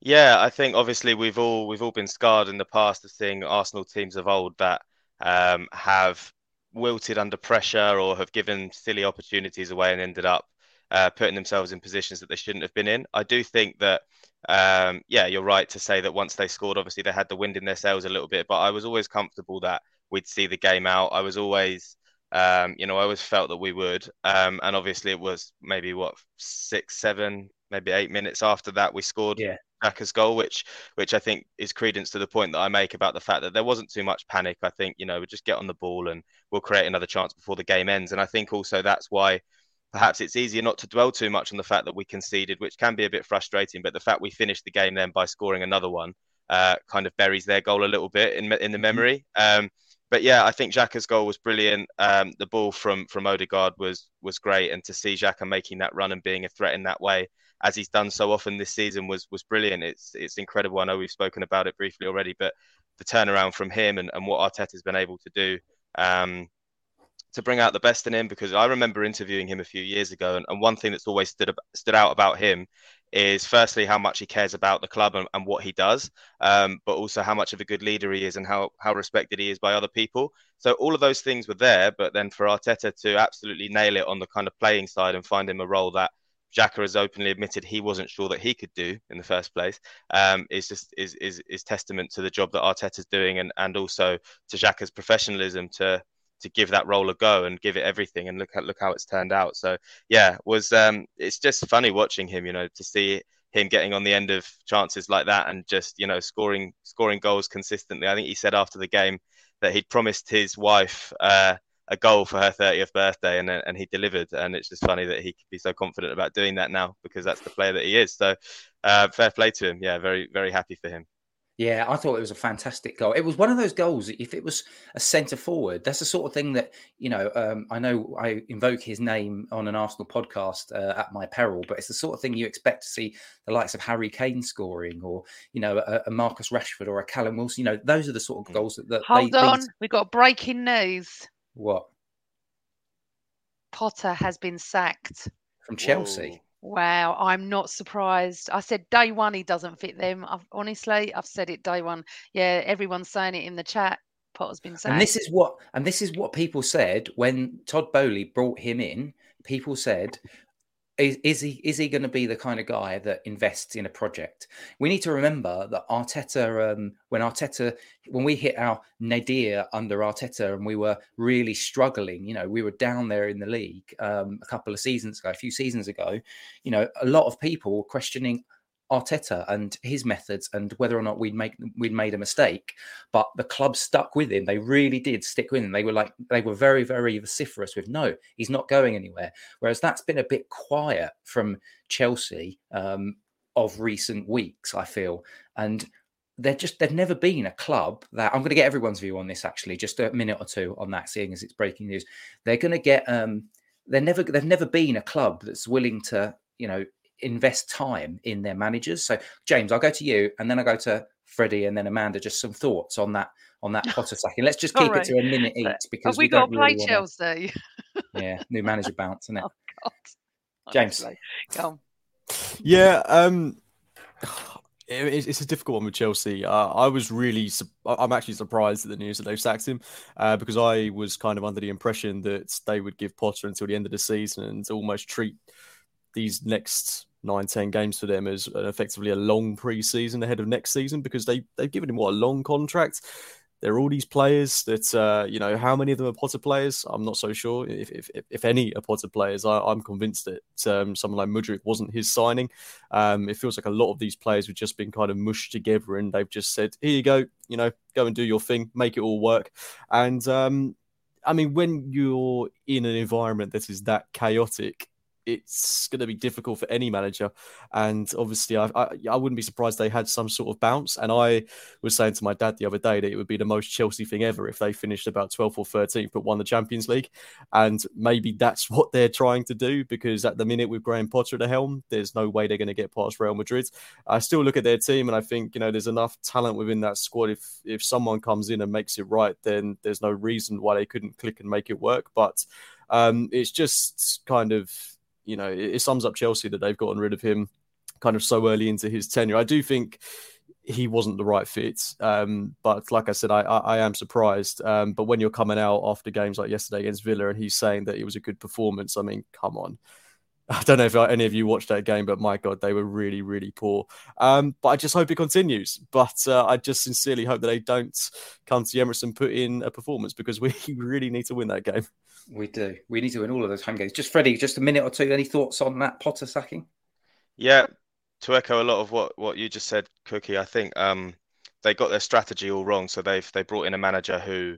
Yeah, I think obviously we've all we've all been scarred in the past of seeing Arsenal teams of old that um, have wilted under pressure or have given silly opportunities away and ended up uh, putting themselves in positions that they shouldn't have been in. I do think that, um, yeah, you're right to say that once they scored, obviously they had the wind in their sails a little bit, but I was always comfortable that we'd see the game out. I was always, um, you know, I always felt that we would. Um, and obviously it was maybe what, six, seven, maybe eight minutes after that we scored yeah. Xhaka's goal, which which I think is credence to the point that I make about the fact that there wasn't too much panic. I think you know we just get on the ball and we'll create another chance before the game ends. And I think also that's why perhaps it's easier not to dwell too much on the fact that we conceded, which can be a bit frustrating. But the fact we finished the game then by scoring another one uh, kind of buries their goal a little bit in in the Mm-hmm. memory. Um, but yeah, I think Xhaka's goal was brilliant. Um, the ball from from Odegaard was was great, and to see Xhaka making that run and being a threat in that way, as he's done so often this season, was was brilliant. It's it's incredible. I know we've spoken about it briefly already, but the turnaround from him and, and what Arteta's been able to do um, to bring out the best in him, because I remember interviewing him a few years ago, and, and one thing that's always stood stood out about him is firstly how much he cares about the club and, and what he does, um, but also how much of a good leader he is and how how respected he is by other people. So all of those things were there, but then for Arteta to absolutely nail it on the kind of playing side and find him a role that Xhaka has openly admitted he wasn't sure that he could do in the first place um, is just is, is is testament to the job that Arteta's doing and and also to Xhaka's professionalism to to give that role a go and give it everything and look at look how it's turned out. So yeah, was um it's just funny watching him, you know, to see him getting on the end of chances like that and just you know scoring scoring goals consistently. I think he said after the game that he'd promised his wife uh, a goal for her 30th birthday and and he delivered. And it's just funny that he could be so confident about doing that now because that's the player that he is. So uh, fair play to him. Yeah, very very happy for him. Yeah, I thought it was a fantastic goal. It was one of those goals. If it was a centre forward, that's the sort of thing that you know. Um, I know I invoke his name on an Arsenal podcast uh, at my peril, but it's the sort of thing you expect to see the likes of Harry Kane scoring, or you know, a, a Marcus Rashford or a Callum Wilson. You know, those are the sort of goals that. that Hold they, on, these- we've got breaking news. What Potter has been sacked. from Chelsea? Wow, I'm not surprised. I said day one he doesn't fit them. I've, honestly, I've said it day one. Yeah, everyone's saying it in the chat. Potter's been sacked. And this is what and this is what people said when Todd Boehly brought him in. People said, is, is he is he going to be the kind of guy that invests in a project? We need to remember that Arteta, um, when Arteta, when we hit our nadir under Arteta, and we were really struggling, you know, we were down there in the league um, a couple of seasons ago, a few seasons ago. You know, a lot of people were questioning Arteta and his methods and whether or not we'd make we'd made a mistake. But the club stuck with him. They really did stick with him. They were like they were very, very vociferous with no, he's not going anywhere. Whereas that's been a bit quiet from Chelsea um, of recent weeks, I feel. And they're just they've never been a club that I'm going to get everyone's view on this actually, just a minute or two on that, seeing as it's breaking news. They're going to get um they're never they've never been a club that's willing to, you know, invest time in their managers. So, James, I'll go to you, and then I will go to Freddie, and then Amanda. Just some thoughts on that on that Potter *laughs* sacking. Let's just keep it to a minute each because Have we, we got don't to play really wanna- Chelsea? *laughs* Yeah, new manager bounce, isn't it? Oh, God. James, Honestly. Go on. Yeah, um, *sighs* it's a difficult one with Chelsea. Uh, I was really, I'm actually surprised at the news that they've sacked him uh, because I was kind of under the impression that they would give Potter until the end of the season and almost treat these next nine, ten games for them as effectively a long pre-season ahead of next season because they they've given him what a long contract. There are all these players that uh, you know how many of them are Potter players. I'm not so sure if if, if any are Potter players. I, am convinced that um, someone like Mudryk wasn't his signing. Um, it feels like a lot of these players have just been kind of mushed together and they've just said, "Here you go, you know, go and do your thing, make it all work." And um, I mean, when you're in an environment that is that chaotic, it's going to be difficult for any manager. And obviously, I, I, I wouldn't be surprised they had some sort of bounce. And I was saying to my dad the other day that it would be the most Chelsea thing ever if they finished about 12th or 13th but won the Champions League. And maybe that's *laughs* what they're trying to do because at the minute with Graham Potter at the helm, there's no way they're going to get past Real Madrid. I still look at their team and I think you know there's enough talent within that squad. If if someone comes in and makes it right, then there's no reason why they couldn't click and make it work. But um, it's just kind of you know, it, it sums up Chelsea that they've gotten rid of him kind of so early into his tenure. I do think he wasn't the right fit. Um, but like I said, I, I, I am surprised. Um, but when you're coming out after games like yesterday against Villa and he's saying that it was a good performance, I mean, come on. *laughs* I don't know if any of you watched that game, but my God, they were really, really poor. Um, but I just hope it continues. But uh, I just sincerely hope that they don't come to the Emirates and put in a performance because we *laughs* really need to win that game. We do. We need to win all of those home games. Just Freddie, just a minute or two. Any thoughts on that Potter sacking? Yeah, to echo a lot of what what you just said, Cookie. I think um, they got their strategy all wrong. So they've they brought in a manager who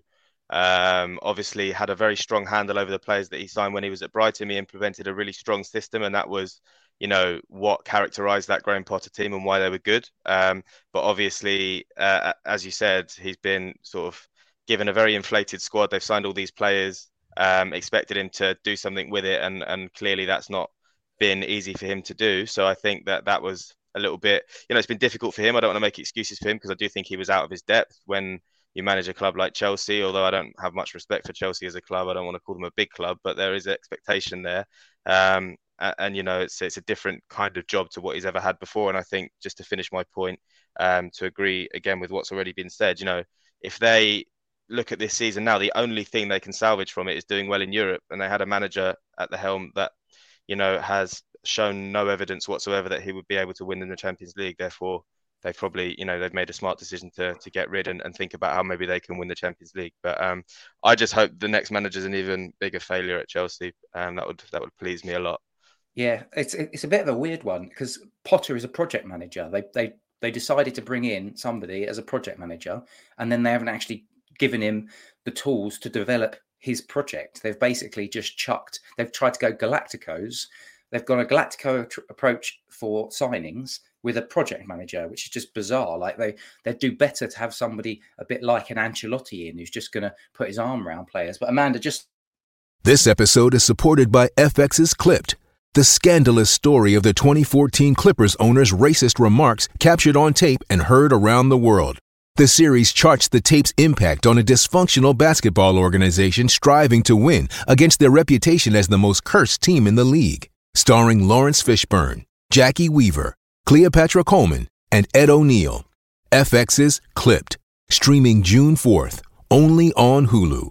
um, obviously had a very strong handle over the players that he signed when he was at Brighton. He implemented a really strong system, and that was you know what characterized that Graham Potter team and why they were good. Um, but obviously, uh, as you said, he's been sort of given a very inflated squad. They've signed all these players um, expected him to do something with it, and and clearly that's not been easy for him to do. So I think that that was a little bit, you know, it's been difficult for him. I don't want to make excuses for him because I do think he was out of his depth when you manage a club like Chelsea. Although I don't have much respect for Chelsea as a club, I don't want to call them a big club, but there is expectation there. Um, and, and, you know, it's it's a different kind of job to what he's ever had before. And I think just to finish my point, um, to agree again with what's already been said, you know, if they look at this season now, the only thing they can salvage from it is doing well in Europe. And they had a manager at the helm that, you know, has shown no evidence whatsoever that he would be able to win in the Champions League. Therefore, they probably, you know, they've made a smart decision to to get rid and, and think about how maybe they can win the Champions League. But um, I just hope the next manager is an even bigger failure at Chelsea. and that would that would please me a lot. Yeah, it's it's a bit of a weird one because Potter is a project manager. They they they decided to bring in somebody as a project manager, and then they haven't actually given him the tools to develop his project. They've basically just chucked, they've tried to go Galacticos. They've got a Galactico tr- approach for signings with a project manager, which is just bizarre. Like they they'd do better to have somebody a bit like an Ancelotti in who's just going to put his arm around players. But Amanda, just this episode is supported by FX's Clipped, the scandalous story of the 2014 Clippers owner's racist remarks captured on tape and heard around the world. The series charts the tape's impact on a dysfunctional basketball organization striving to win against their reputation as the most cursed team in the league. Starring Laurence Fishburne, Jacki Weaver, Cleopatra Coleman, and Ed O'Neill. FX's Clipped, streaming June 4th, only on Hulu.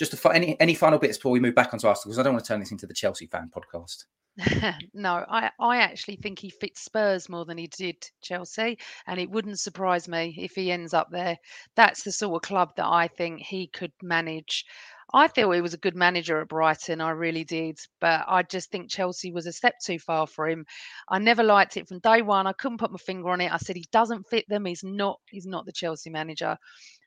Just to, any any final bits before we move back onto Arsenal because I don't want to turn this into the Chelsea fan podcast. *laughs* no, I, I actually think he fits Spurs more than he did Chelsea, and it wouldn't surprise me if he ends up there. That's the sort of club that I think he could manage. I thought he was a good manager at Brighton, I really did, but I just think Chelsea was a step too far for him. I never liked it from day one. I couldn't put my finger on it. I said he doesn't fit them. He's not. He's not the Chelsea manager.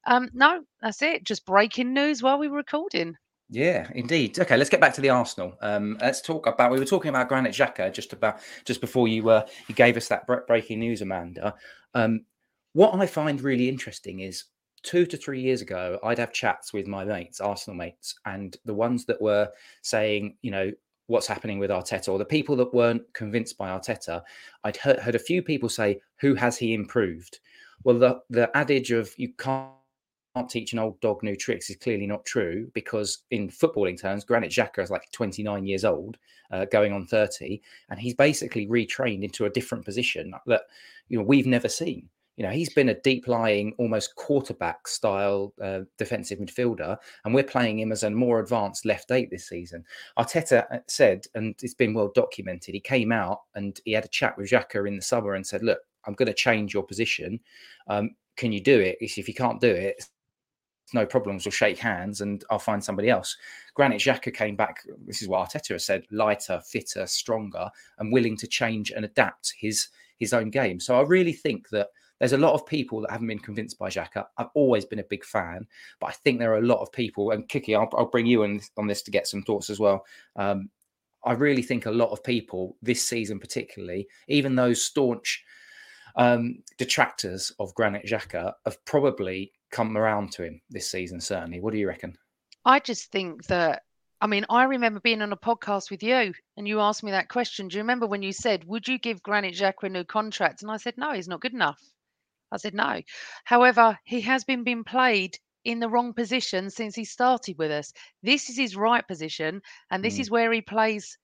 Um, no, that's it. Just breaking news while we were recording. Yeah, indeed. Okay, let's get back to the Arsenal. Um, let's talk about. We were talking about Granit Xhaka just about just before you uh, you gave us that breaking news, Amanda. Um, what I find really interesting is two to three years ago, I'd have chats with my mates, Arsenal mates, and the ones that were saying, you know, what's happening with Arteta, or the people that weren't convinced by Arteta, I'd heard, heard a few people say, "Who has he improved?" Well, the the adage of you can't can't teach an old dog new tricks is clearly not true because in footballing terms, Granit Xhaka is like 29 years old, uh, going on 30, and he's basically retrained into a different position that you know we've never seen. You know, he's been a deep lying, almost quarterback style uh, defensive midfielder, and we're playing him as a more advanced left eight this season. Arteta uh, said, and it's been well documented, he came out and he had a chat with Xhaka in the summer and said, Look, I'm going to change your position. Um, can you do it? If you can't do it, no problems. We'll shake hands and I'll find somebody else. Granit Xhaka came back. This is what Arteta said: lighter, fitter, stronger, and willing to change and adapt his his own game. So I really think that there's a lot of people that haven't been convinced by Xhaka. I've always been a big fan, but I think there are a lot of people. And Kiki, I'll, I'll bring you in on this to get some thoughts as well. Um, I really think a lot of people this season, particularly, even those staunch um, detractors of Granit Xhaka, have probably come around to him this season, certainly. What do you reckon? I just think that I mean, I remember being on a podcast with you and you asked me that question. Do you remember when you said, Would you give Granit Xhaka a new contract? And I said, No, he's not good enough. I said, No. However, he has been being played in the wrong position since he started with us. This is his right position, and this mm. is where he plays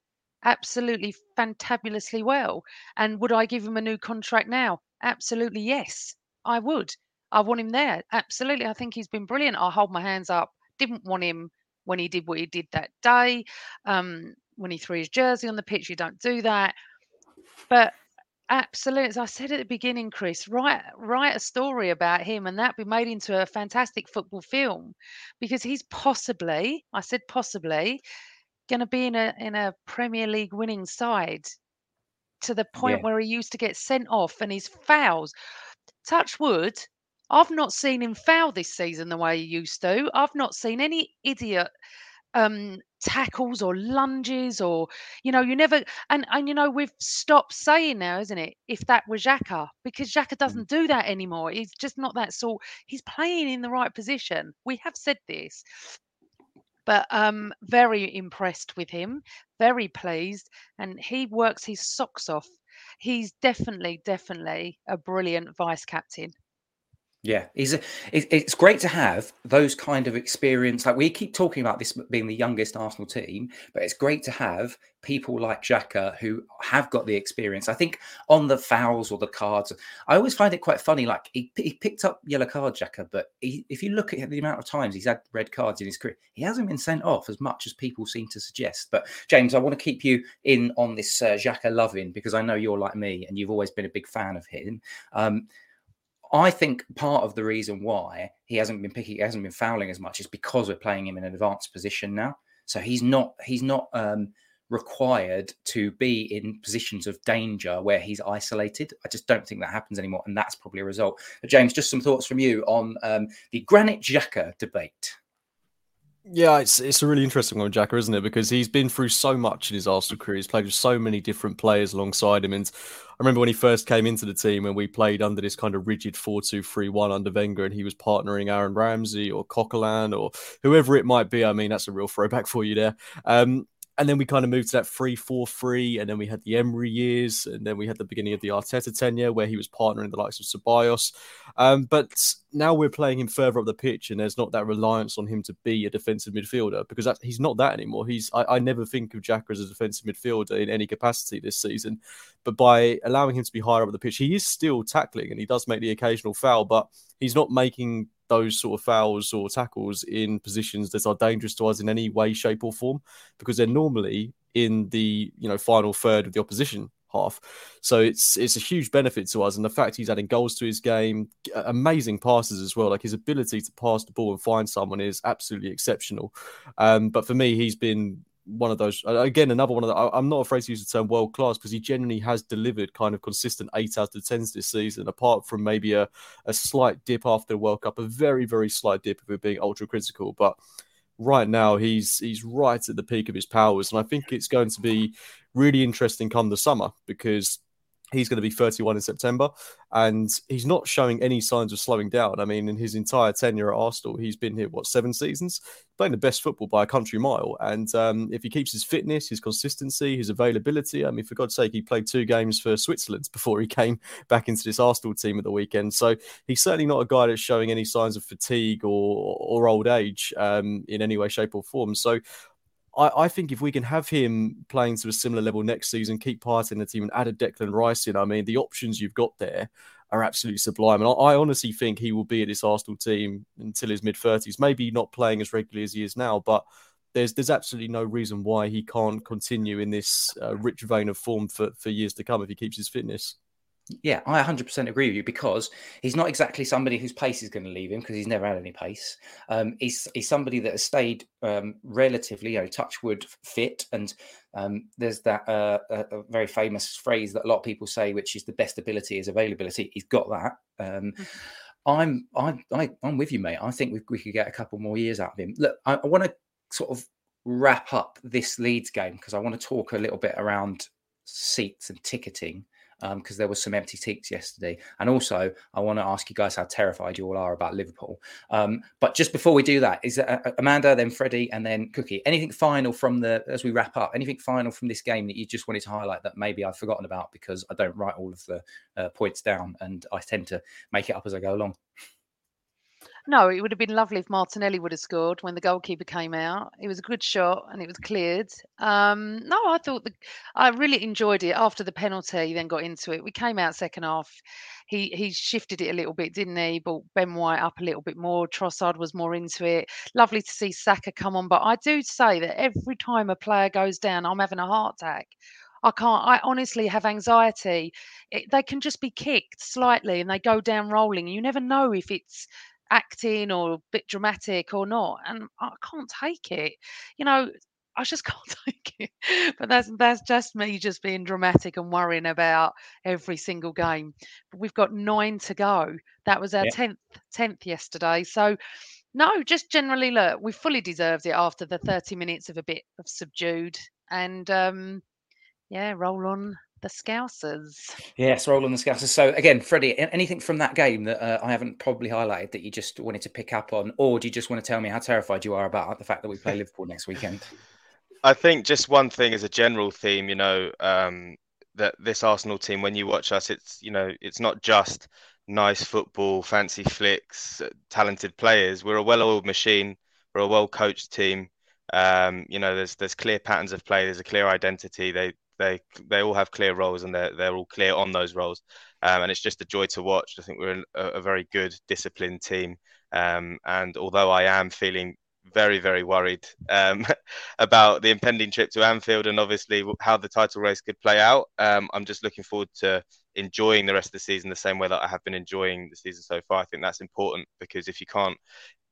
absolutely fantabulously well. And would I give him a new contract now? Absolutely, yes, I would. I want him there. Absolutely. I think he's been brilliant. I hold my hands up. Didn't want him when he did what he did that day. Um, when he threw his jersey on the pitch, you don't do that. But absolutely, as I said at the beginning, Chris, write write a story about him and that be made into a fantastic football film because he's possibly, I said possibly, going to be in a in a Premier League winning side to the point yeah. where he used to get sent off and his fouls. Touch wood, I've not seen him foul this season the way he used to. I've not seen any idiot um tackles or lunges or you know you never and and you know we've stopped saying now isn't it if that was Xhaka because Xhaka mm. doesn't do that anymore he's just not that sort he's playing in the right position we have said this but um very impressed with him very pleased and he works his socks off he's definitely definitely a brilliant vice captain yeah, he's a, it's great to have those kind of experience. Like we keep talking about this being the youngest Arsenal team, but it's great to have people like Xhaka who have got the experience. I think on the fouls or the cards, I always find it quite funny. Like he, he picked up yellow card Xhaka, but he, if you look at the amount of times he's had red cards in his career, he hasn't been sent off as much as people seem to suggest. But James, I want to keep you in on this uh, Xhaka loving because I know you're like me and you've always been a big fan of him. Um, I think part of the reason why he hasn't been picking, he hasn't been fouling as much is because we're playing him in an advanced position now. So he's not he's not um, required to be in positions of danger where he's isolated. I just don't think that happens anymore, and that's probably a result. But James, just some thoughts from you on um, the Granit Xhaka debate. Yeah, it's it's a really interesting one, Xhaka, isn't it? Because he's been through so much in his Arsenal career. He's played with so many different players alongside him. And I remember when he first came into the team and we played under this kind of rigid 4 2 3 1 under Wenger, and he was partnering Aaron Ramsey or Coquelin or whoever it might be. I mean, that's a real throwback for you there. Um, and then we kind of moved to that 3 4 3. And then we had the Emery years. And then we had the beginning of the Arteta tenure where he was partnering the likes of Ceballos. Um, but now we're playing him further up the pitch. And there's not that reliance on him to be a defensive midfielder because that, he's not that anymore. He's I, I never think of Xhaka as a defensive midfielder in any capacity this season. But by allowing him to be higher up the pitch, he is still tackling and he does make the occasional foul, but he's not making those sort of fouls or tackles in positions that are dangerous to us in any way, shape, or form, because they're normally in the you know final third of the opposition half. So it's it's a huge benefit to us, and the fact he's adding goals to his game, amazing passes as well. Like his ability to pass the ball and find someone is absolutely exceptional. Um, but for me, he's been one of those uh, again another one of the i'm not afraid to use the term world class because he genuinely has delivered kind of consistent eight out of tens this season apart from maybe a, a slight dip after the world cup a very very slight dip if we're being ultra critical. But right now he's he's right at the peak of his powers, and I think it's going to be really interesting come the summer because He's going to be 31 in September, and he's not showing any signs of slowing down. I mean, in his entire tenure at Arsenal, he's been here what seven seasons, playing the best football by a country mile. And um, if he keeps his fitness, his consistency, his availability, I mean, for God's sake, he played two games for Switzerland *laughs* before he came back into this Arsenal team at the weekend. So he's certainly not a guy that's showing any signs of fatigue or or old age um, in any way, shape, or form. So I, I, think if we can have him playing to a similar level next season, keep part in the team and add a Declan Rice in, I mean, the options you've got there are absolutely sublime. And I, I honestly think he will be at this Arsenal team until his mid 30s, maybe not playing as regularly as he is now, but there's there's absolutely no reason why he can't continue in this uh, rich vein of form for, for years to come if he keeps his fitness. Yeah, I 100% agree with you because he's not exactly somebody whose pace is going to leave him because he's never had any pace. Um, he's, he's somebody that has stayed um, relatively, you know, touchwood fit. And um, there's that uh, a, a, very famous phrase that a lot of people say, which is the best ability is availability. He's got that. Um, mm-hmm. I'm, I, I, I'm with you, mate. I think we, we could get a couple more years out of him. Look, I, I want to sort of wrap up this Leeds game because I want to talk a little bit around seats and ticketing because um, there was some empty seats yesterday. And also, I want to ask you guys how terrified you all are about Liverpool. Um, but just before we do that, is uh, Amanda, then Freddie, and then Cookie? Anything final from the as we wrap up? Anything final from this game that you just wanted to highlight that maybe I've forgotten about because I don't write all of the uh, points down and I tend to make it up as I go along. No, it would have been lovely if Martinelli would have scored when the goalkeeper came out. It was a good shot and it was cleared. Um, no, I thought the, I really enjoyed it after the penalty. He Then got into it. We came out second half. He he shifted it a little bit, didn't he? Brought Ben White up a little bit more. Trossard was more into it. Lovely to see Saka come on, but I do say that every time a player goes down, I'm having a heart attack. I can't. I honestly have anxiety. It, they can just be kicked slightly and they go down rolling. You never know if it's acting or a bit dramatic or not. And I can't take it. You know, I just *laughs* can't take it. But that's that's just me just being dramatic and worrying about every single game. But we've got nine to go. That was our tenth yeah. tenth yesterday. So no, just generally look, we fully deserved it after the 30 minutes of a bit of subdued. And um yeah, roll on the Scousers. *laughs* Yes, roll on the Scousers. So again, Freddie, anything from that game that uh, I haven't probably highlighted that you just wanted to pick up on, or do you just want to tell me how terrified you are about the fact that we play *laughs* Liverpool next weekend? I think just one thing as a general theme, you know, um, that this Arsenal team, when you watch us, it's you know, it's not just nice football, fancy flicks, uh, talented players. We're a well-oiled machine. We're a well-coached team. Um, you know, there's there's clear patterns of play. There's a clear identity. They they they all have clear roles and they're they're all clear on those roles. Um, and it's just a joy to watch. I think we're a, a very good, disciplined team. Um, and although I am feeling very, very worried um, *laughs* about the impending trip to Anfield and obviously how the title race could play out, um, I'm just looking forward to enjoying the rest of the season the same way that I have been enjoying the season so far. I think that's important because if you can't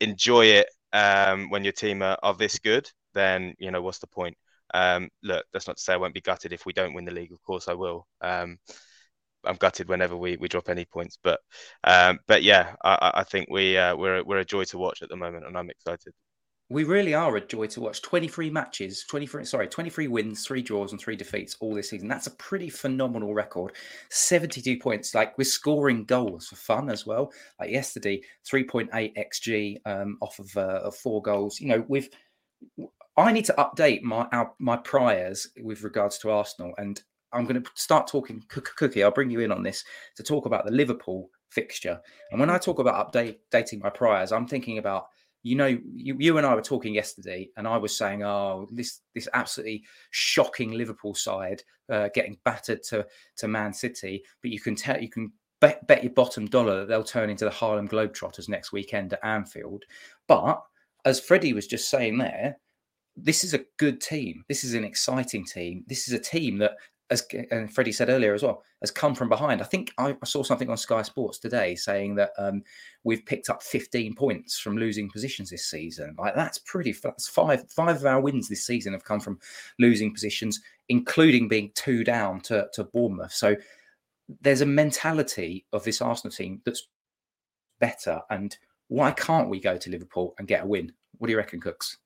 enjoy it um, when your team are, are this good, then you know what's the point? Um, look, that's not to say I won't be gutted if we don't win the league. Of course, I will. Um, I'm gutted whenever we, we drop any points, but um, but yeah, I, I think we uh, we're we're a joy to watch at the moment, and I'm excited. We really are a joy to watch. 23 matches, 23 sorry, 23 wins, three draws, and three defeats all this season. That's a pretty phenomenal record. 72 points. Like we're scoring goals for fun as well. Like yesterday, 3.8 xg um, off of, uh, of four goals. You know, we've I need to update my our, my priors with regards to Arsenal, and I'm going to start talking. Cookie, I'll bring you in on this to talk about the Liverpool fixture. And when I talk about updating my priors, I'm thinking about you know you, you and I were talking yesterday, and I was saying, oh, this this absolutely shocking Liverpool side uh, getting battered to to Man City, but you can tell you can bet, bet your bottom dollar that they'll turn into the Harlem Globetrotters next weekend at Anfield. But as Freddie was just saying there, this is a good team. This is an exciting team. This is a team that, as and Freddie said earlier as well, has come from behind. I think I, saw something on Sky Sports today saying that um, we've picked up 15 points from losing positions this season. Like that's pretty. That's five five of our wins this season have come from losing positions, including being two down to to Bournemouth. So there's a mentality of this Arsenal team that's better. And why can't we go to Liverpool and get a win? What do you reckon, Cooks?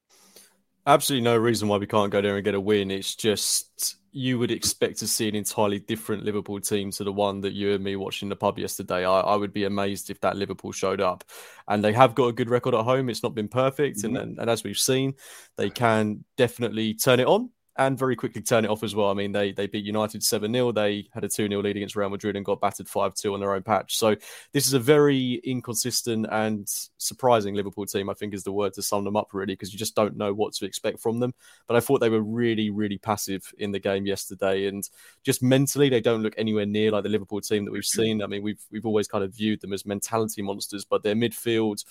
Absolutely no reason why we can't go there and get a win. It's just you would expect to see an entirely different Liverpool team to the one that you and me watching the pub yesterday. I, I would be amazed if that Liverpool showed up. And they have got a good record at home. It's not been perfect. Mm-hmm. And, and as we've seen, they can definitely turn it on and very quickly turn it off as well. I mean, they they beat United 7 0. They had a 2 0 lead against Real Madrid and got battered 5 2 on their own patch. So, this is a very inconsistent and surprising Liverpool team, I think is the word to sum them up, really, because you just don't know what to expect from them. But I thought they were really, really passive in the game yesterday. And just mentally, they don't look anywhere near like the Liverpool team that we've mm-hmm. seen. I mean, we've, we've always kind of viewed them as mentality monsters, but their midfield,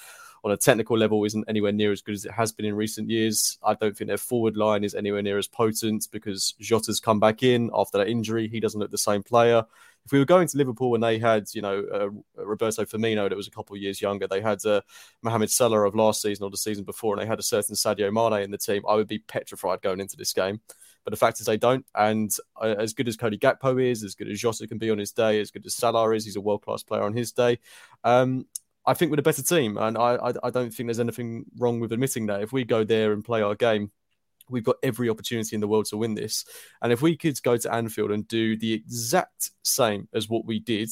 on a technical level isn't anywhere near as good as it has been in recent years. I don't think their forward line is anywhere near as potent because Jota's come back in after that injury. He doesn't look the same player. If we were going to Liverpool and they had, you know, uh, Roberto Firmino that was a couple of years younger, they had uh, Mohamed Salah of last season or the season before, and they had a certain Sadio Mane in the team, I would be petrified going into this game. But the fact is, they don't. And uh, as good as Cody Gakpo is, as good as Jota can be on his day, as good as Salah is, he's a world class player on his day. Um, I think we're a better team, and I, I, I don't think there's anything wrong with admitting that. If we go there and play our game, we've got every opportunity in the world to win this. And if we could go to Anfield and do the exact same as what we did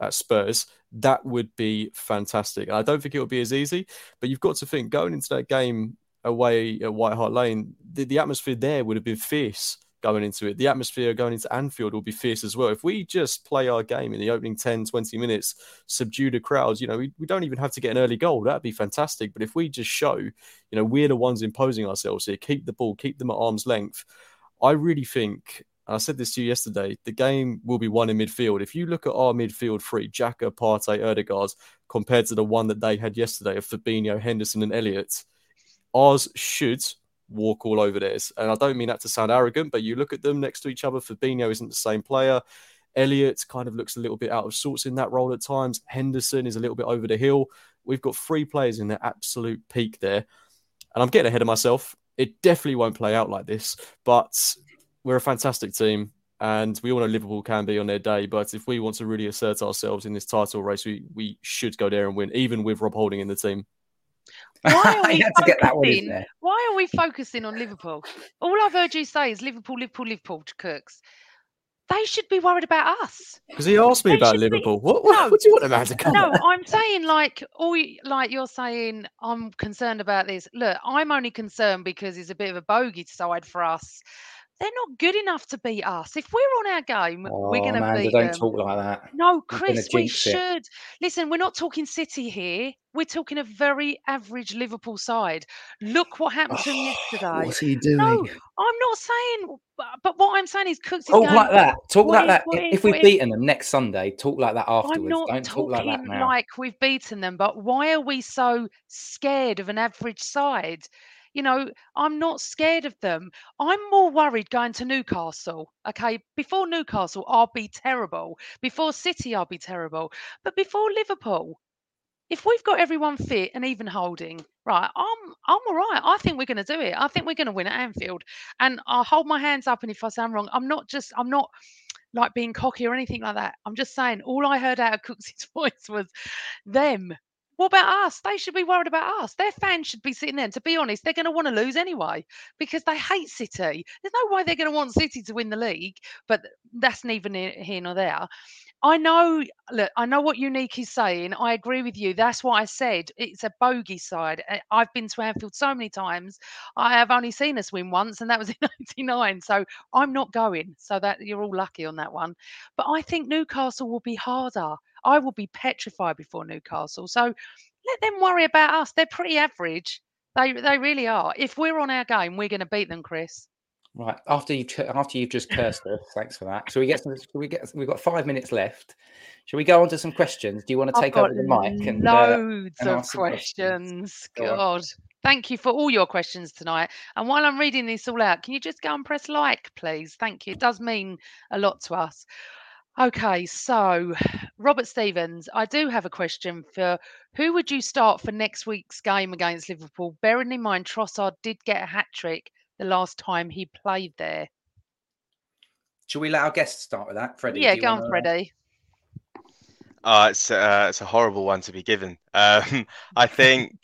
at Spurs, that would be fantastic. I don't think it would be as easy, but you've got to think going into that game away at White Hart Lane, the, the atmosphere there would have been fierce going into it. The atmosphere going into Anfield will be fierce as well. If we just play our game in the opening 10, 20 minutes, subdue the crowds, you know, we, we don't even have to get an early goal. That'd be fantastic. But if we just show, you know, we're the ones imposing ourselves here, keep the ball, keep them at arm's length, I really think. I said this to you yesterday. The game will be won in midfield. If you look at our midfield three, Xhaka, Partey, Odegaard, compared to the one that they had yesterday of Fabinho, Henderson, and Elliott, ours should walk all over this. And I don't mean that to sound arrogant, but you look at them next to each other. Fabinho isn't the same player. Elliott kind of looks a little bit out of sorts in that role at times. Henderson is a little bit over the hill. We've got three players in their absolute peak there. And I'm getting ahead of myself. It definitely won't play out like this, but we're a fantastic team. And we all know Liverpool can be on their day. But if we want to really assert ourselves in this title race, we, we should go there and win, even with Rob Holding in the team. Why are *laughs* we focusing? One, why are we focusing on Liverpool? All I've heard you say is Liverpool, Liverpool, Liverpool, to Cooks. They should be worried about us. Because he asked me they about Liverpool. Be... What, what, no, what, do you want about to come? No, I'm saying like all like you're saying I'm concerned about this. Look, I'm only concerned because it's a bit of a bogey side for us they're not good enough to beat us. If we're on our game, oh, we're going to beat them. don't talk like that. No, Chris, we should. It. Listen, we're not talking City here. We're talking a very average Liverpool side. Look what happened to him oh, yesterday. What's he doing? No, I'm not saying, but what I'm saying is Cooks. Talk like that. Talk like that. If, if we've beaten them next Sunday, talk like that afterwards. I'm not don't talking talk like that now. Like we've beaten them, but why are we so scared of an average side? You know, I'm not scared of them. I'm more worried going to Newcastle. Okay. Before Newcastle, I'll be terrible. Before City, I'll be terrible. But before Liverpool, if we've got everyone fit and even holding, right, I'm I'm all right. I think we're going to do it. I think we're going to win at Anfield. And I'll hold my hands up. And if I sound wrong, I'm not just I'm not like being cocky or anything like that. I'm just saying all I heard out of *laughs* Cooks' *laughs* voice was them what about us? They should be worried about us. Their fans should be sitting there. And to be honest, they're going to want to lose anyway because they hate City. There's no way they're going to want City to win the league, but that's neither here nor there. I know, look, I know what Unique is saying. I agree with you. That's what I said. It's a bogey side. I've been to Anfield so many times. I have only seen us win once, and that was *laughs* in '99. So I'm not going. So that you're all lucky on that one. But I think Newcastle will be harder. I will be petrified before Newcastle. So let them worry about us. They're pretty average. They they really are. If we're on our game, we're going to beat them, Chris. Right after you after you've just cursed us, thanks for that. So we get some, we get we've got five minutes left. Shall we go on to some questions? Do you want to take over the mic and loads uh, and of questions? questions. God, thank you for all your questions tonight. And while I'm reading this all out, can you just go and press like, please? Thank you. It does mean a lot to us. Okay, so Robert Stevens, I do have a question for who would you start for next week's game against Liverpool, bearing in mind Trossard did get a hat trick the last time he played there? Should we let our guests start with that, Freddie? Yeah, go on, Freddie. Uh, it's, uh, it's a horrible one to be given. Um, *laughs* I think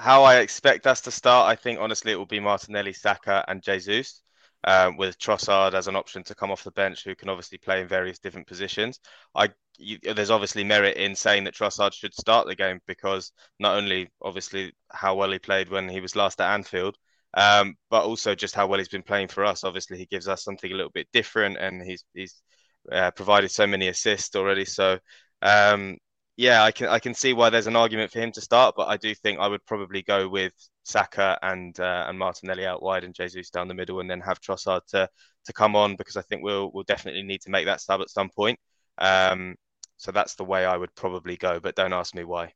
how I expect us to start, I think honestly it will be Martinelli, Saka, and Jesus. Um, with Trossard as an option to come off the bench, who can obviously play in various different positions. I you, there's obviously merit in saying that Trossard should start the game because not only obviously how well he played when he was last at Anfield, um, but also just how well he's been playing for us. Obviously, he gives us something a little bit different, and he's he's uh, provided so many assists already. So um, yeah, I can I can see why there's an argument for him to start, but I do think I would probably go with Saka and uh, and Martinelli out wide and Jesus down the middle, and then have Trossard to to come on because I think we'll we'll definitely need to make that sub at some point. Um, so that's the way I would probably go, but don't ask me why.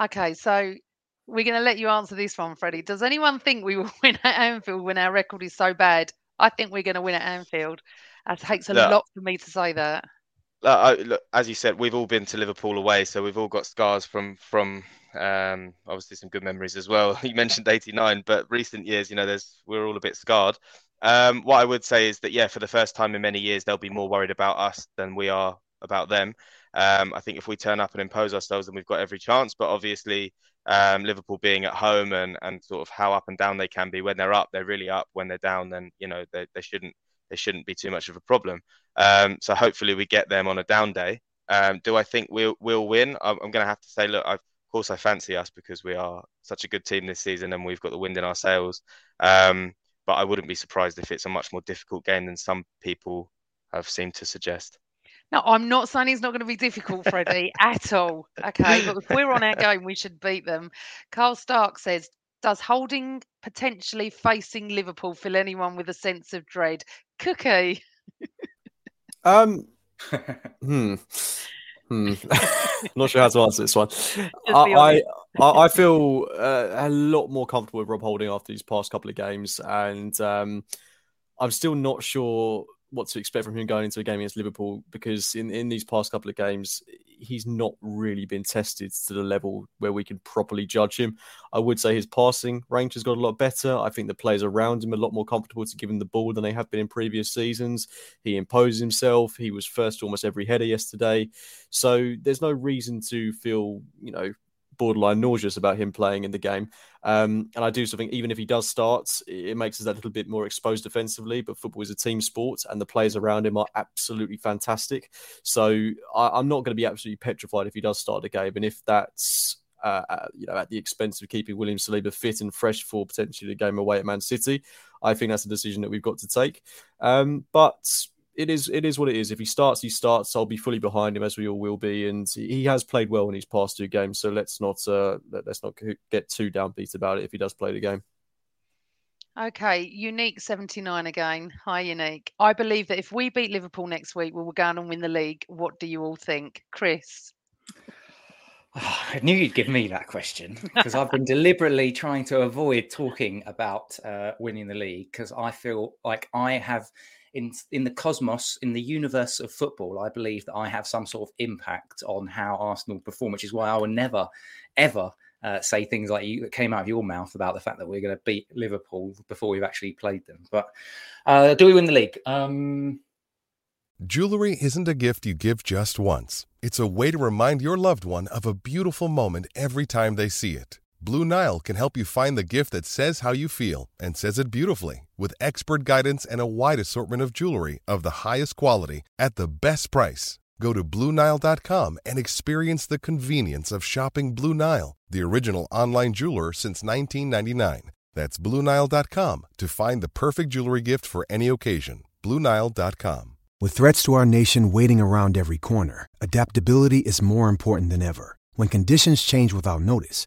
Okay, so we're going to let you answer this one, Freddie. Does anyone think we will *laughs* win at Anfield when our record is so bad? I think we're going to win at Anfield. It takes a lot for me to say that uh, look, as you said, we've all been to Liverpool away, so we've all got scars from from um, obviously some good memories as well. *laughs* You mentioned '89, but recent years, you know, there's we're all a bit scarred. Um, what I would say is that yeah, for the first time in many years, they'll be more worried about us than we are about them. Um, I think if we turn up and impose ourselves, then we've got every chance. But obviously, um, Liverpool being at home and and sort of how up and down they can be when they're up, they're really up. When they're down, then you know they, they shouldn't they shouldn't be too much of a problem. Um, so hopefully we get them on a down day. Um, do I think we'll we'll win? I'm, I'm going to have to say, look, I've, of course I fancy us because we are such a good team this season and we've got the wind in our sails. Um, but I wouldn't be surprised if it's a much more difficult game than some people have seemed to suggest. No, I'm not saying it's not going to be difficult, Freddie, *laughs* at all. Okay, but if we're on our game, we should beat them. Carl Stark says, does holding potentially facing Liverpool fill anyone with a sense of dread? Cookie. um. *laughs* hmm. Hmm. *laughs* *laughs* Not sure how to answer this one. I, I, I feel uh, a lot more comfortable with Rob Holding after these past couple of games, and um, I'm still not sure what to expect from him going into a game against Liverpool because in, in these past couple of games, he's not really been tested to the level where we can properly judge him. I would say his passing range has got a lot better. I think the players around him are a lot more comfortable to give him the ball than they have been in previous seasons. He imposes himself. He was first almost every header yesterday. So there's no reason to feel, you know, borderline nauseous about him playing in the game. Um, and I do so think even if he does start, it makes us a little bit more exposed defensively. But football is a team sport, and the players around him are absolutely fantastic. So I, am not going to be absolutely petrified if he does start a game. And if that's uh, uh, you know, at the expense of keeping William Saliba fit and fresh for potentially the game away at Man City, I think that's a decision that we've got to take. Um, but it is it is what it is. If he starts, he starts. I'll be fully behind him as we all will be, and he has played well in his past two games. So let's not uh, let's not get too downbeat about it if he does play the game. Okay, unique 79 again. Hi, unique. I believe that if we beat Liverpool next week, we will go on and win the league. What do you all think, Chris? Oh, *sighs* I knew you'd give me that question because I've been deliberately trying to avoid talking about uh, winning the league because I feel like I have in in the cosmos, in the universe of football, I believe that I have some sort of impact on how Arsenal perform, which is why I will never, ever uh, say things like you that came out of your mouth about the fact that we're going to beat Liverpool before we've actually played them. But uh, do we win the league? Um... Jewelry isn't a gift you give just once. It's a way to remind your loved one of a beautiful moment every time they see it. Blue Nile can help you find the gift that says how you feel and says it beautifully with expert guidance and a wide assortment of jewelry of the highest quality at the best price. Go to BlueNile.com and experience the convenience of shopping Blue Nile, the original online jeweler since 1999. That's BlueNile.com to find the perfect jewelry gift for any occasion. BlueNile.com. With threats to our nation waiting around every corner, adaptability is more important than ever. When conditions change without notice,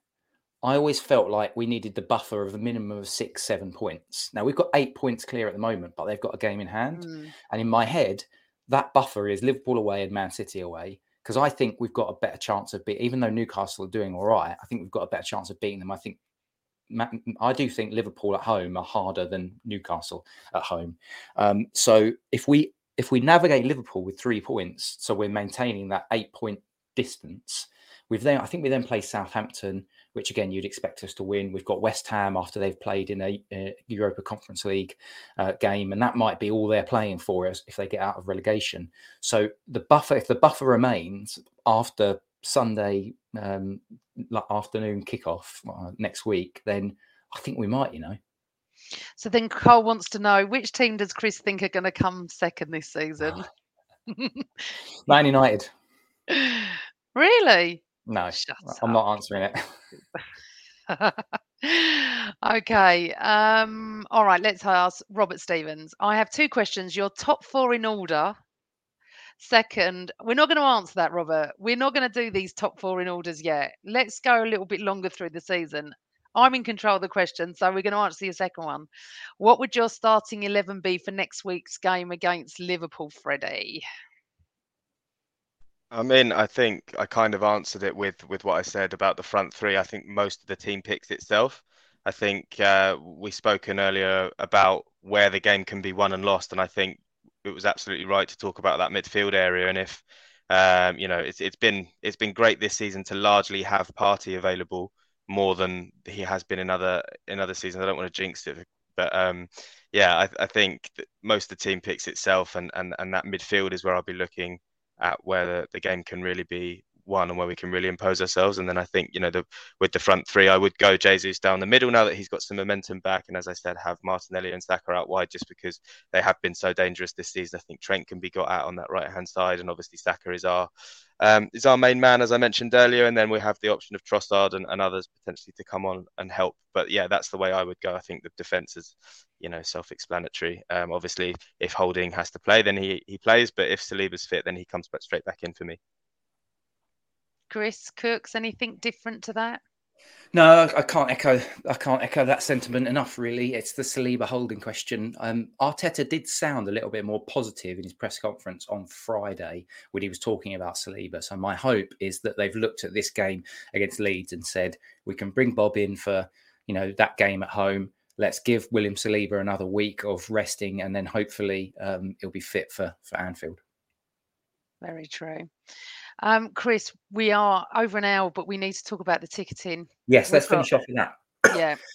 I always felt like we needed the buffer of a minimum of six, seven points. Now we've got eight points clear at the moment, but they've got a game in hand. Mm. And in my head, that buffer is Liverpool away and Man City away. because I think we've got a better chance of beating, even though Newcastle are doing all right, I think we've got a better chance of beating them. I think I do think Liverpool at home are harder than Newcastle at home. Um, so if we if we navigate Liverpool with three points, so we're maintaining that eight point distance, we've then I think we then play Southampton, which again you'd expect us to win. We've got West Ham after they've played in a, a Europa Conference League uh, game, and that might be all they're playing for us if they get out of relegation. So the buffer, if the buffer remains after Sunday um, afternoon kickoff uh, next week, then I think we might, you know. So then Cole wants to know which team does Chris think are going to come second this season? Man United. *laughs* Really? No, Shut I'm up. not *laughs* answering it. okay. Um, all right, let's ask Robert Stevens. I have two questions. Your top four in order. Second, we're not going to answer that, Robert. We're not going to do these top four in orders yet. Let's go a little bit longer through the season. I'm in control of the question, so we're going to answer your second one. What would your starting 11 be for next week's game against Liverpool, Freddie? I mean, I think I kind of answered it with with what I said about the front three. I think most of the team picks itself. I think uh, we've spoken earlier about where the game can be won and lost, and I think it was absolutely right to talk about that midfield area. And if um, you know, it's it's been it's been great this season to largely have Partey available more than he has been in other in other seasons. I don't want to jinx it, but um, yeah, I, I think most of the team picks itself, and, and and that midfield is where I'll be looking at where the, the game can really be won and where we can really impose ourselves. And then I think, you know, the, with the front three, I would go Jesus down the middle now that he's got some momentum back. And as I said, have Martinelli and Saka out wide just because they have been so dangerous this season. I think Trent can be got out on that right hand side. And obviously, Saka is our um, is our main man, as I mentioned earlier. And then we have the option of Trossard and, and others potentially to come on and help. But yeah, that's the way I would go. I think the defence is, you know, self-explanatory. Um, obviously, if Holding has to play, then he he plays. But if Saliba's fit, then he comes back straight back in for me. Chris Cooks, anything different to that? No, I can't echo. I can't echo that sentiment enough. Really, it's the Saliba holding question. Um, Arteta did sound a little bit more positive in his press conference on Friday when he was talking about Saliba. So my hope is that they've looked at this game against Leeds and said we can bring Bob in for you know that game at home. Let's give William Saliba another week of resting, and then hopefully um, he'll be fit for for Anfield. Very true. Um, Chris, we are over an hour, but we need to talk about the ticketing. Yes, We've let's got... finish off with that. Yeah. *clears throat*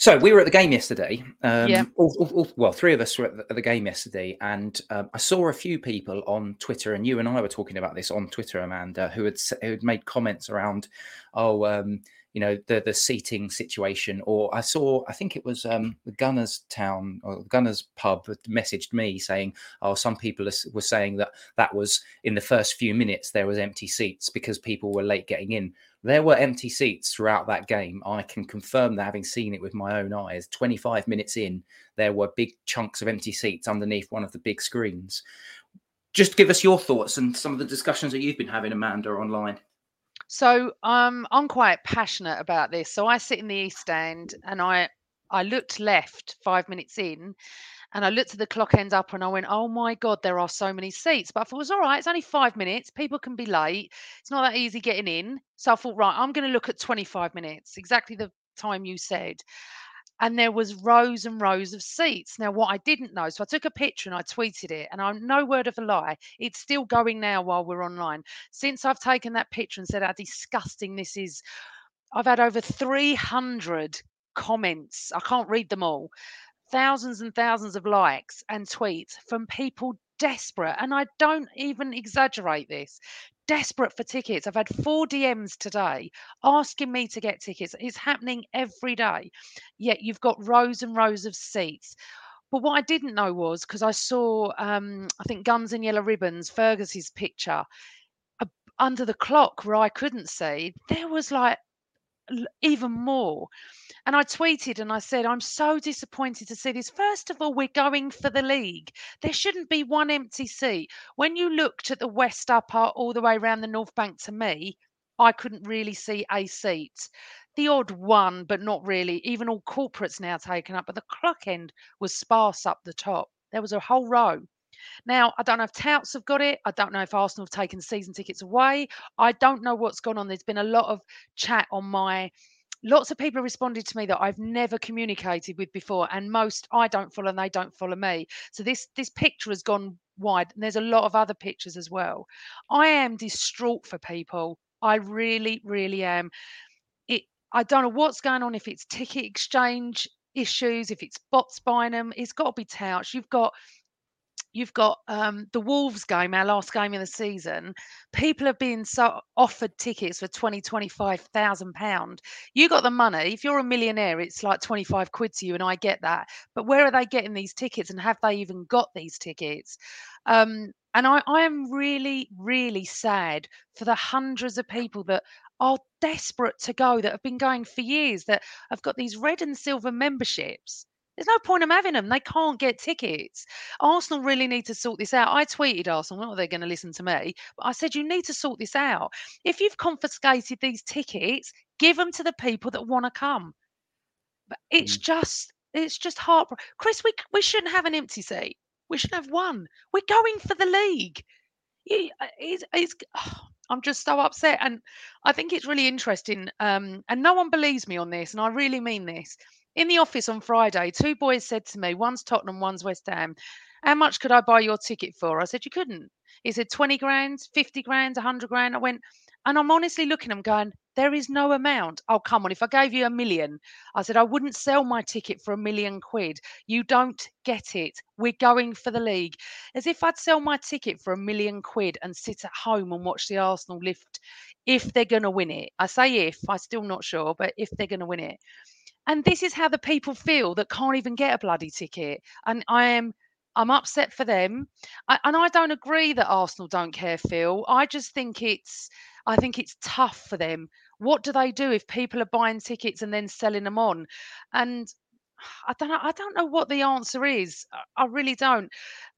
So we were at the game yesterday. Um, yeah. All, all, all, well, three of us were at the, at the game yesterday, and um, I saw a few people on Twitter, and you and I were talking about this on Twitter, Amanda, who had who had made comments around, oh, um, you know the the seating situation or i saw i think it was um, the gunners town or gunners pub messaged me saying oh some people were saying that that was in the first few minutes there was empty seats because people were late getting in. There were empty seats throughout that game. I can confirm that having seen it with my own eyes. 25 minutes in there were big chunks of empty seats underneath one of the big screens. Just give us your thoughts and some of the discussions that you've been having amanda online so um, I'm quite passionate about this. So I sit in the East End and I I looked left five minutes in and I looked at the clock end up and I went, oh my God, there are so many seats. But I thought it was all right. It's only five minutes. People can be late. It's not that easy getting in. So I thought, right, I'm going to look at 25 minutes, exactly the time you said and there was rows and rows of seats. Now, what I didn't know, so I took a picture and I tweeted it, and I'm no word of a lie. It's still going now while we're online. Since I've taken that picture and said how disgusting this is, I've had over 300 comments. I can't read them all. Thousands and thousands of likes and tweets from people desperate, and I don't even exaggerate this, desperate for tickets. I've had four DMs today asking me to get tickets. It's happening every day. Yet you've got rows and rows of seats. But what I didn't know was because I saw, um, I think Guns and Yellow Ribbons, Fergus's picture uh, under the clock where I couldn't see, there was like even more. And I tweeted and I said, I'm so disappointed to see this. First of all, we're going for the league. There shouldn't be one empty seat. When you looked at the West Upper all the way around the North Bank to me, I couldn't really see a seat. The odd one, but not really. Even all corporates now taken up, but the clock end was sparse up the top. There was a whole row. Now, I don't know if touts have got it. I don't know if Arsenal have taken season tickets away. I don't know what's gone on. There's been a lot of chat on my lots of people responded to me that I've never communicated with before, and most I don't follow and they don't follow me. So this this picture has gone wide, and there's a lot of other pictures as well. I am distraught for people. I really, really am. It. I don't know what's going on. If it's ticket exchange issues, if it's bots buying them, it's got to be touts. You've got you've got um, the Wolves game, our last game in the season. People have been so offered tickets for 20, 25,000 pound. You got the money. If you're a millionaire, it's like 25 quid to you, and I get that. But where are they getting these tickets, and have they even got these tickets? Um, and I, I am really, really sad for the hundreds of people that are desperate to go that have been going for years that have got these red and silver memberships there's no point in having them. They can't get tickets. Arsenal really need to sort this out. I tweeted Arsenal, not they're going to listen to me, but I said, you need to sort this out. If you've confiscated these tickets, give them to the people that want to come. But it's mm. just, it's just heartbreaking. Chris, we, we shouldn't have an empty seat. We should have one. We're going for the league. Uh, it's, it's, oh, I'm just so upset. And I think it's really interesting. Um, and no one believes me on this. And I really mean this in the office on Friday, two boys said to me, one's Tottenham, one's West Ham, how much could I buy your ticket for? I said, you couldn't. He said, 20 grand, 50 grand, 100 grand. I went, and I'm honestly looking at him going, there is no amount. Oh, come on. If I gave you a million, I said, I wouldn't sell my ticket for a million quid. You don't get it. We're going for the league. As if I'd sell my ticket for a million quid and sit at home and watch the Arsenal lift if they're going to win it. I say if, I'm still not sure, but if they're going to win it. And this is how the people feel that can't even get a bloody ticket. And I am I'm upset for them. I, and I don't agree that Arsenal don't care, Phil. I just think it's I think it's tough for them. What do they do if people are buying tickets and then selling them on? And I don't know. I don't know what the answer is. I really don't.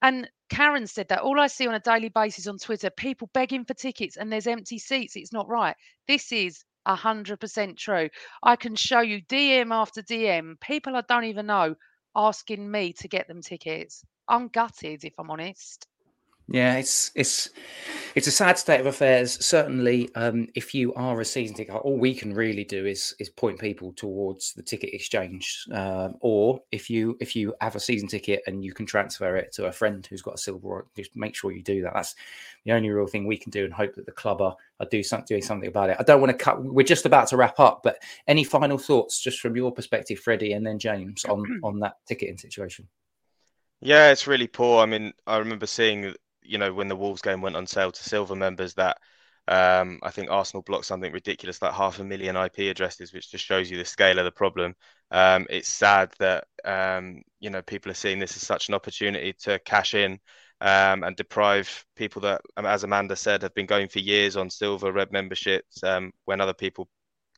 And Karen said that all I see on a daily basis on Twitter, people begging for tickets and there's empty seats. It's not right. This is 100% true. I can show you DM after DM, people I don't even know asking me to get them tickets. I'm gutted, if I'm honest. Yeah, it's it's it's a sad state of affairs. Certainly, um, if you are a season ticket, all we can really do is is point people towards the ticket exchange. Uh, or if you if you have a season ticket and you can transfer it to a friend who's got a silver, just make sure you do that. That's the only real thing we can do, and hope that the club are, are do something doing something about it. I don't want to cut. We're just about to wrap up, but any final thoughts, just from your perspective, Freddie, and then James, on *clears throat* on that ticketing situation? Yeah, it's really poor. I mean, I remember seeing you know, when the Wolves game went on sale to silver members, that um, I think Arsenal blocked something ridiculous like half a million IP addresses, which just shows you the scale of the problem. Um, it's sad that um, you know people are seeing this as such an opportunity to cash in um, and deprive people that, um, as Amanda said, have been going for years on silver red memberships um, when other people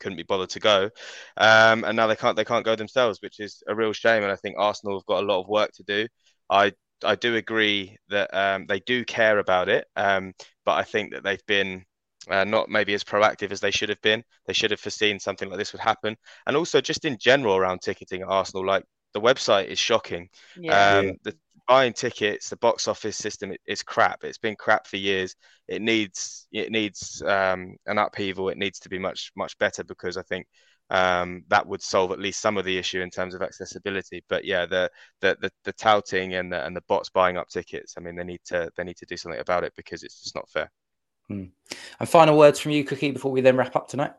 couldn't be bothered to go, and now they can't they can't go themselves, which is a real shame. And I think Arsenal have got a lot of work to do. I I do agree that um, they do care about it, um, but I think that they've been uh, not maybe as proactive as they should have been. They should have foreseen something like this would happen, and also just in general around ticketing at Arsenal, like the website is shocking. Yeah. Um, the buying tickets, the box office system it, it's crap. It's been crap for years. It needs it needs um, an upheaval. It needs to be much much better because I think um, that would solve at least some of the issue in terms of accessibility. But yeah, the the the, the touting and the, and the bots buying up tickets. I mean, they need to they need to do something about it because it's just not fair. Hmm. And final words from you, Cookie, before we then wrap up tonight.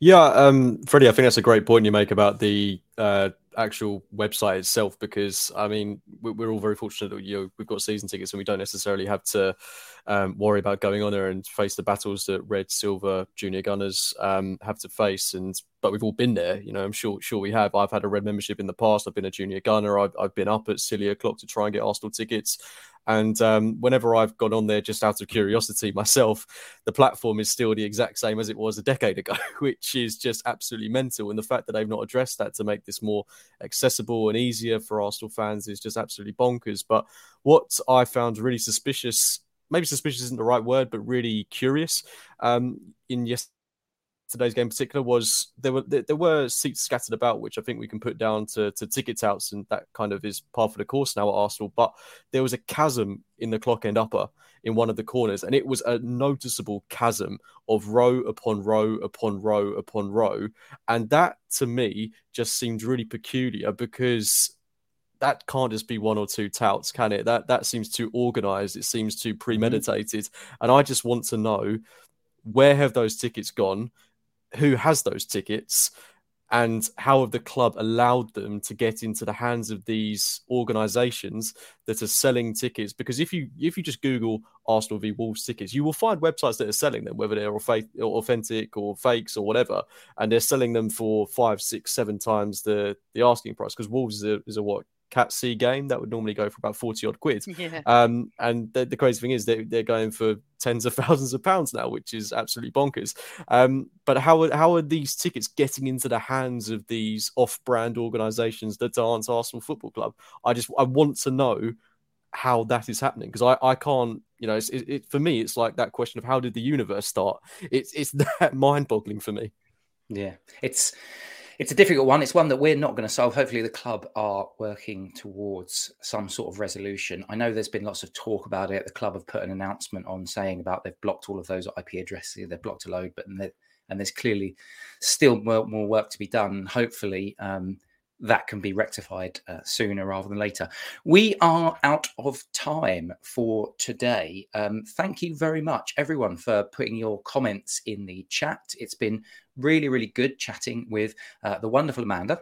Yeah, um, Freddie, I think that's a great point you make about the uh, actual website itself because I mean we're all very fortunate that you know, we've got season tickets and we don't necessarily have to um, worry about going on there and face the battles that red, silver, junior gunners um, have to face. And but we've all been there, you know. I'm sure sure we have. I've had a red membership in the past. I've been a junior gunner. I've, I've been up at silly o'clock to try and get Arsenal tickets. And um, whenever I've gone on there just out of curiosity myself, the platform is still the exact same as it was a decade ago, *laughs* which is just absolutely mental. And the fact that they've not addressed that to make this more accessible and easier for Arsenal fans is just absolutely bonkers. But what I found really suspicious, maybe suspicious isn't the right word, but really curious, um, in yesterday's today's game in particular was there were there, there, were seats scattered about, which I think we can put down to, to ticket touts, and that kind of is par for the course now at Arsenal. But there was a chasm in the clock end upper in one of the corners, and it was a noticeable chasm of row upon row upon row upon row, and that to me just seemed really peculiar because that can't just be one or two touts, can it? That that seems too organized. It seems too mm-hmm. premeditated, mm-hmm. and I just want to know where have those tickets gone? Who has those tickets? And how have the club allowed them to get into the hands of these organisations that are selling tickets? Because if you if you just Google Arsenal v Wolves tickets, you will find websites that are selling them, whether they're authentic or fakes or whatever, and they're selling them for five, six, seven times the the asking price. Because Wolves is a, is a what Cat C game that would normally go for about 40 odd quid. Yeah. Um, and the, the, crazy thing is they, they're going for tens of *laughs* thousands of pounds now, which is absolutely bonkers. Um, but how are, how are these tickets getting into the hands of these off brand organizations that aren't Arsenal Football Club? I just, I want to know how that is happening because I, I can't you know it's, it, it, for me it's like that question of how did the universe start it's it's *laughs* that mind boggling for me yeah it's it's a difficult one. It's one that we're not going to solve. Hopefully, the club are working towards some sort of resolution. I know there's been lots of talk about it. The club have put an announcement on saying about they've blocked all of those IP addresses. They've blocked a load, but and, and there's clearly still more, more, work to be done. Hopefully, um, that can be rectified uh, sooner rather than later. We are out of time for today. Um, thank you very much, everyone, for putting your comments in the chat. It's been really, really good chatting with uh, the wonderful Amanda.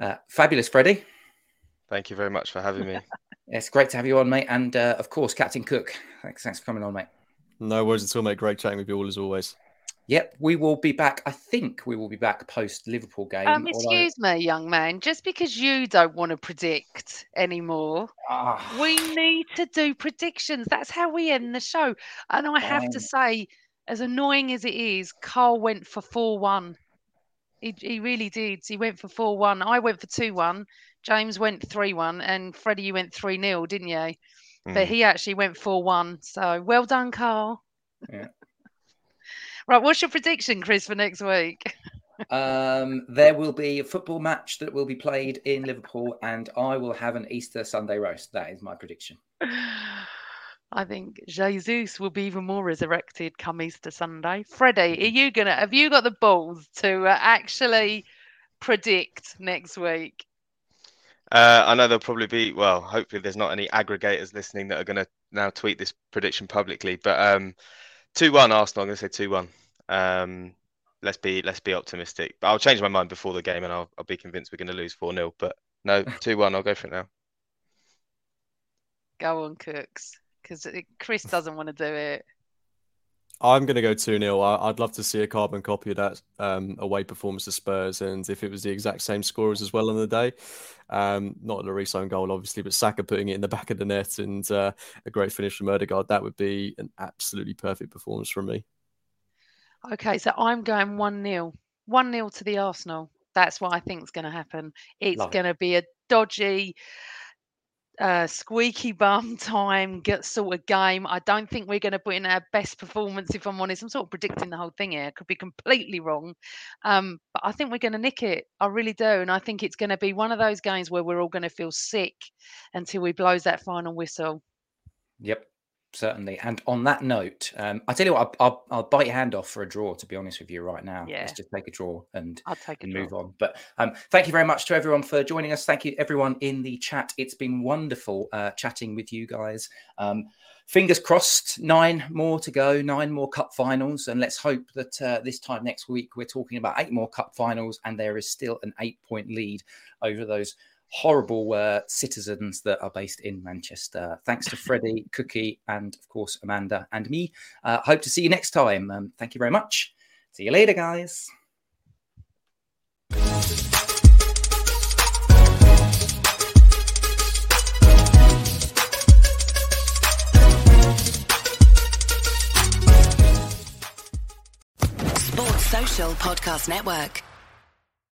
Uh, fabulous, Freddie. Thank you very much for having me. *laughs* it's great to have you on, mate. And uh, of course, Captain Cook. Thanks, thanks for coming on, mate. No worries at all, mate. Great chatting with you all as always. Yep, we will be back. I think we will be back post Liverpool game. Um, excuse although... me, young man. Just because you don't want to predict anymore, ah. we need to do predictions. That's how we end the show. And I have um... to say, as annoying as it is, Carl went for four one. He, he really did. He went for four one. I went for two one. James went three one, and Freddie, you went three 0 didn't you? Mm. But he actually went four one. So well done, Carl. Yeah. Right, what's your prediction, Chris, for next week? um, there will be a football match that will be played in Liverpool, and I will have an Easter Sunday roast. That is my prediction. *sighs* I think Jesus will be even more resurrected come Easter Sunday. Freddie, are you gonna? Have you got the balls to uh, actually predict next week? Uh, I know there'll probably be. Well, hopefully, there's not any aggregators listening that are going to now tweet this prediction publicly. But um, Two one Arsenal. I'm going to say two one. Um, let's be let's be optimistic. But I'll change my mind before the game, and I'll I'll be convinced we're going to lose four 0 But no, *laughs* two one. I'll go for it now. Go on, Cooks, because Chris doesn't want to do it. I'm going to go 2 0. I'd love to see a carbon copy of that um, away performance of Spurs. And if it was the exact same scorers as well on the day, um, not a Lloris own goal, obviously, but Saka putting it in the *laughs* back of the net and uh, a great finish from Odegaard, that would be an absolutely perfect performance from me. Okay, so I'm going 1 0. 1 0 to the Arsenal. That's what I think is going to happen. It's going to be a dodgy uh, squeaky bum *laughs* time get sort of game. I don't think we're going to put in our best performance. If I'm honest, I'm sort of predicting the whole thing here. I Could be completely wrong, um, but I think we're going to nick it. I really do, and I think it's going to be one of those games where we're all going to feel sick until we blows that final whistle. Yep, certainly. And on that note, um, I tell you what, I'll, I'll, I'll, bite your hand off for a draw. To be honest with you, right now, yeah. let's just take a draw and, I'll take and move on. But um, thank you very much to everyone for joining us. Thank you everyone in the chat. It's been wonderful uh, chatting with you guys. Um, fingers crossed, nine more to go, nine more cup finals, and let's hope that uh, this time next week we're talking about eight more cup finals, and there is still an eight-point lead over those horrible uh, citizens that are based in Manchester. Thanks to Freddie, *laughs* Cookie, and of course Amanda and me. Uh, hope to see you next time. Um, thank you very much. See you later, guys. Sports Social Podcast Network.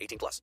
18 plus.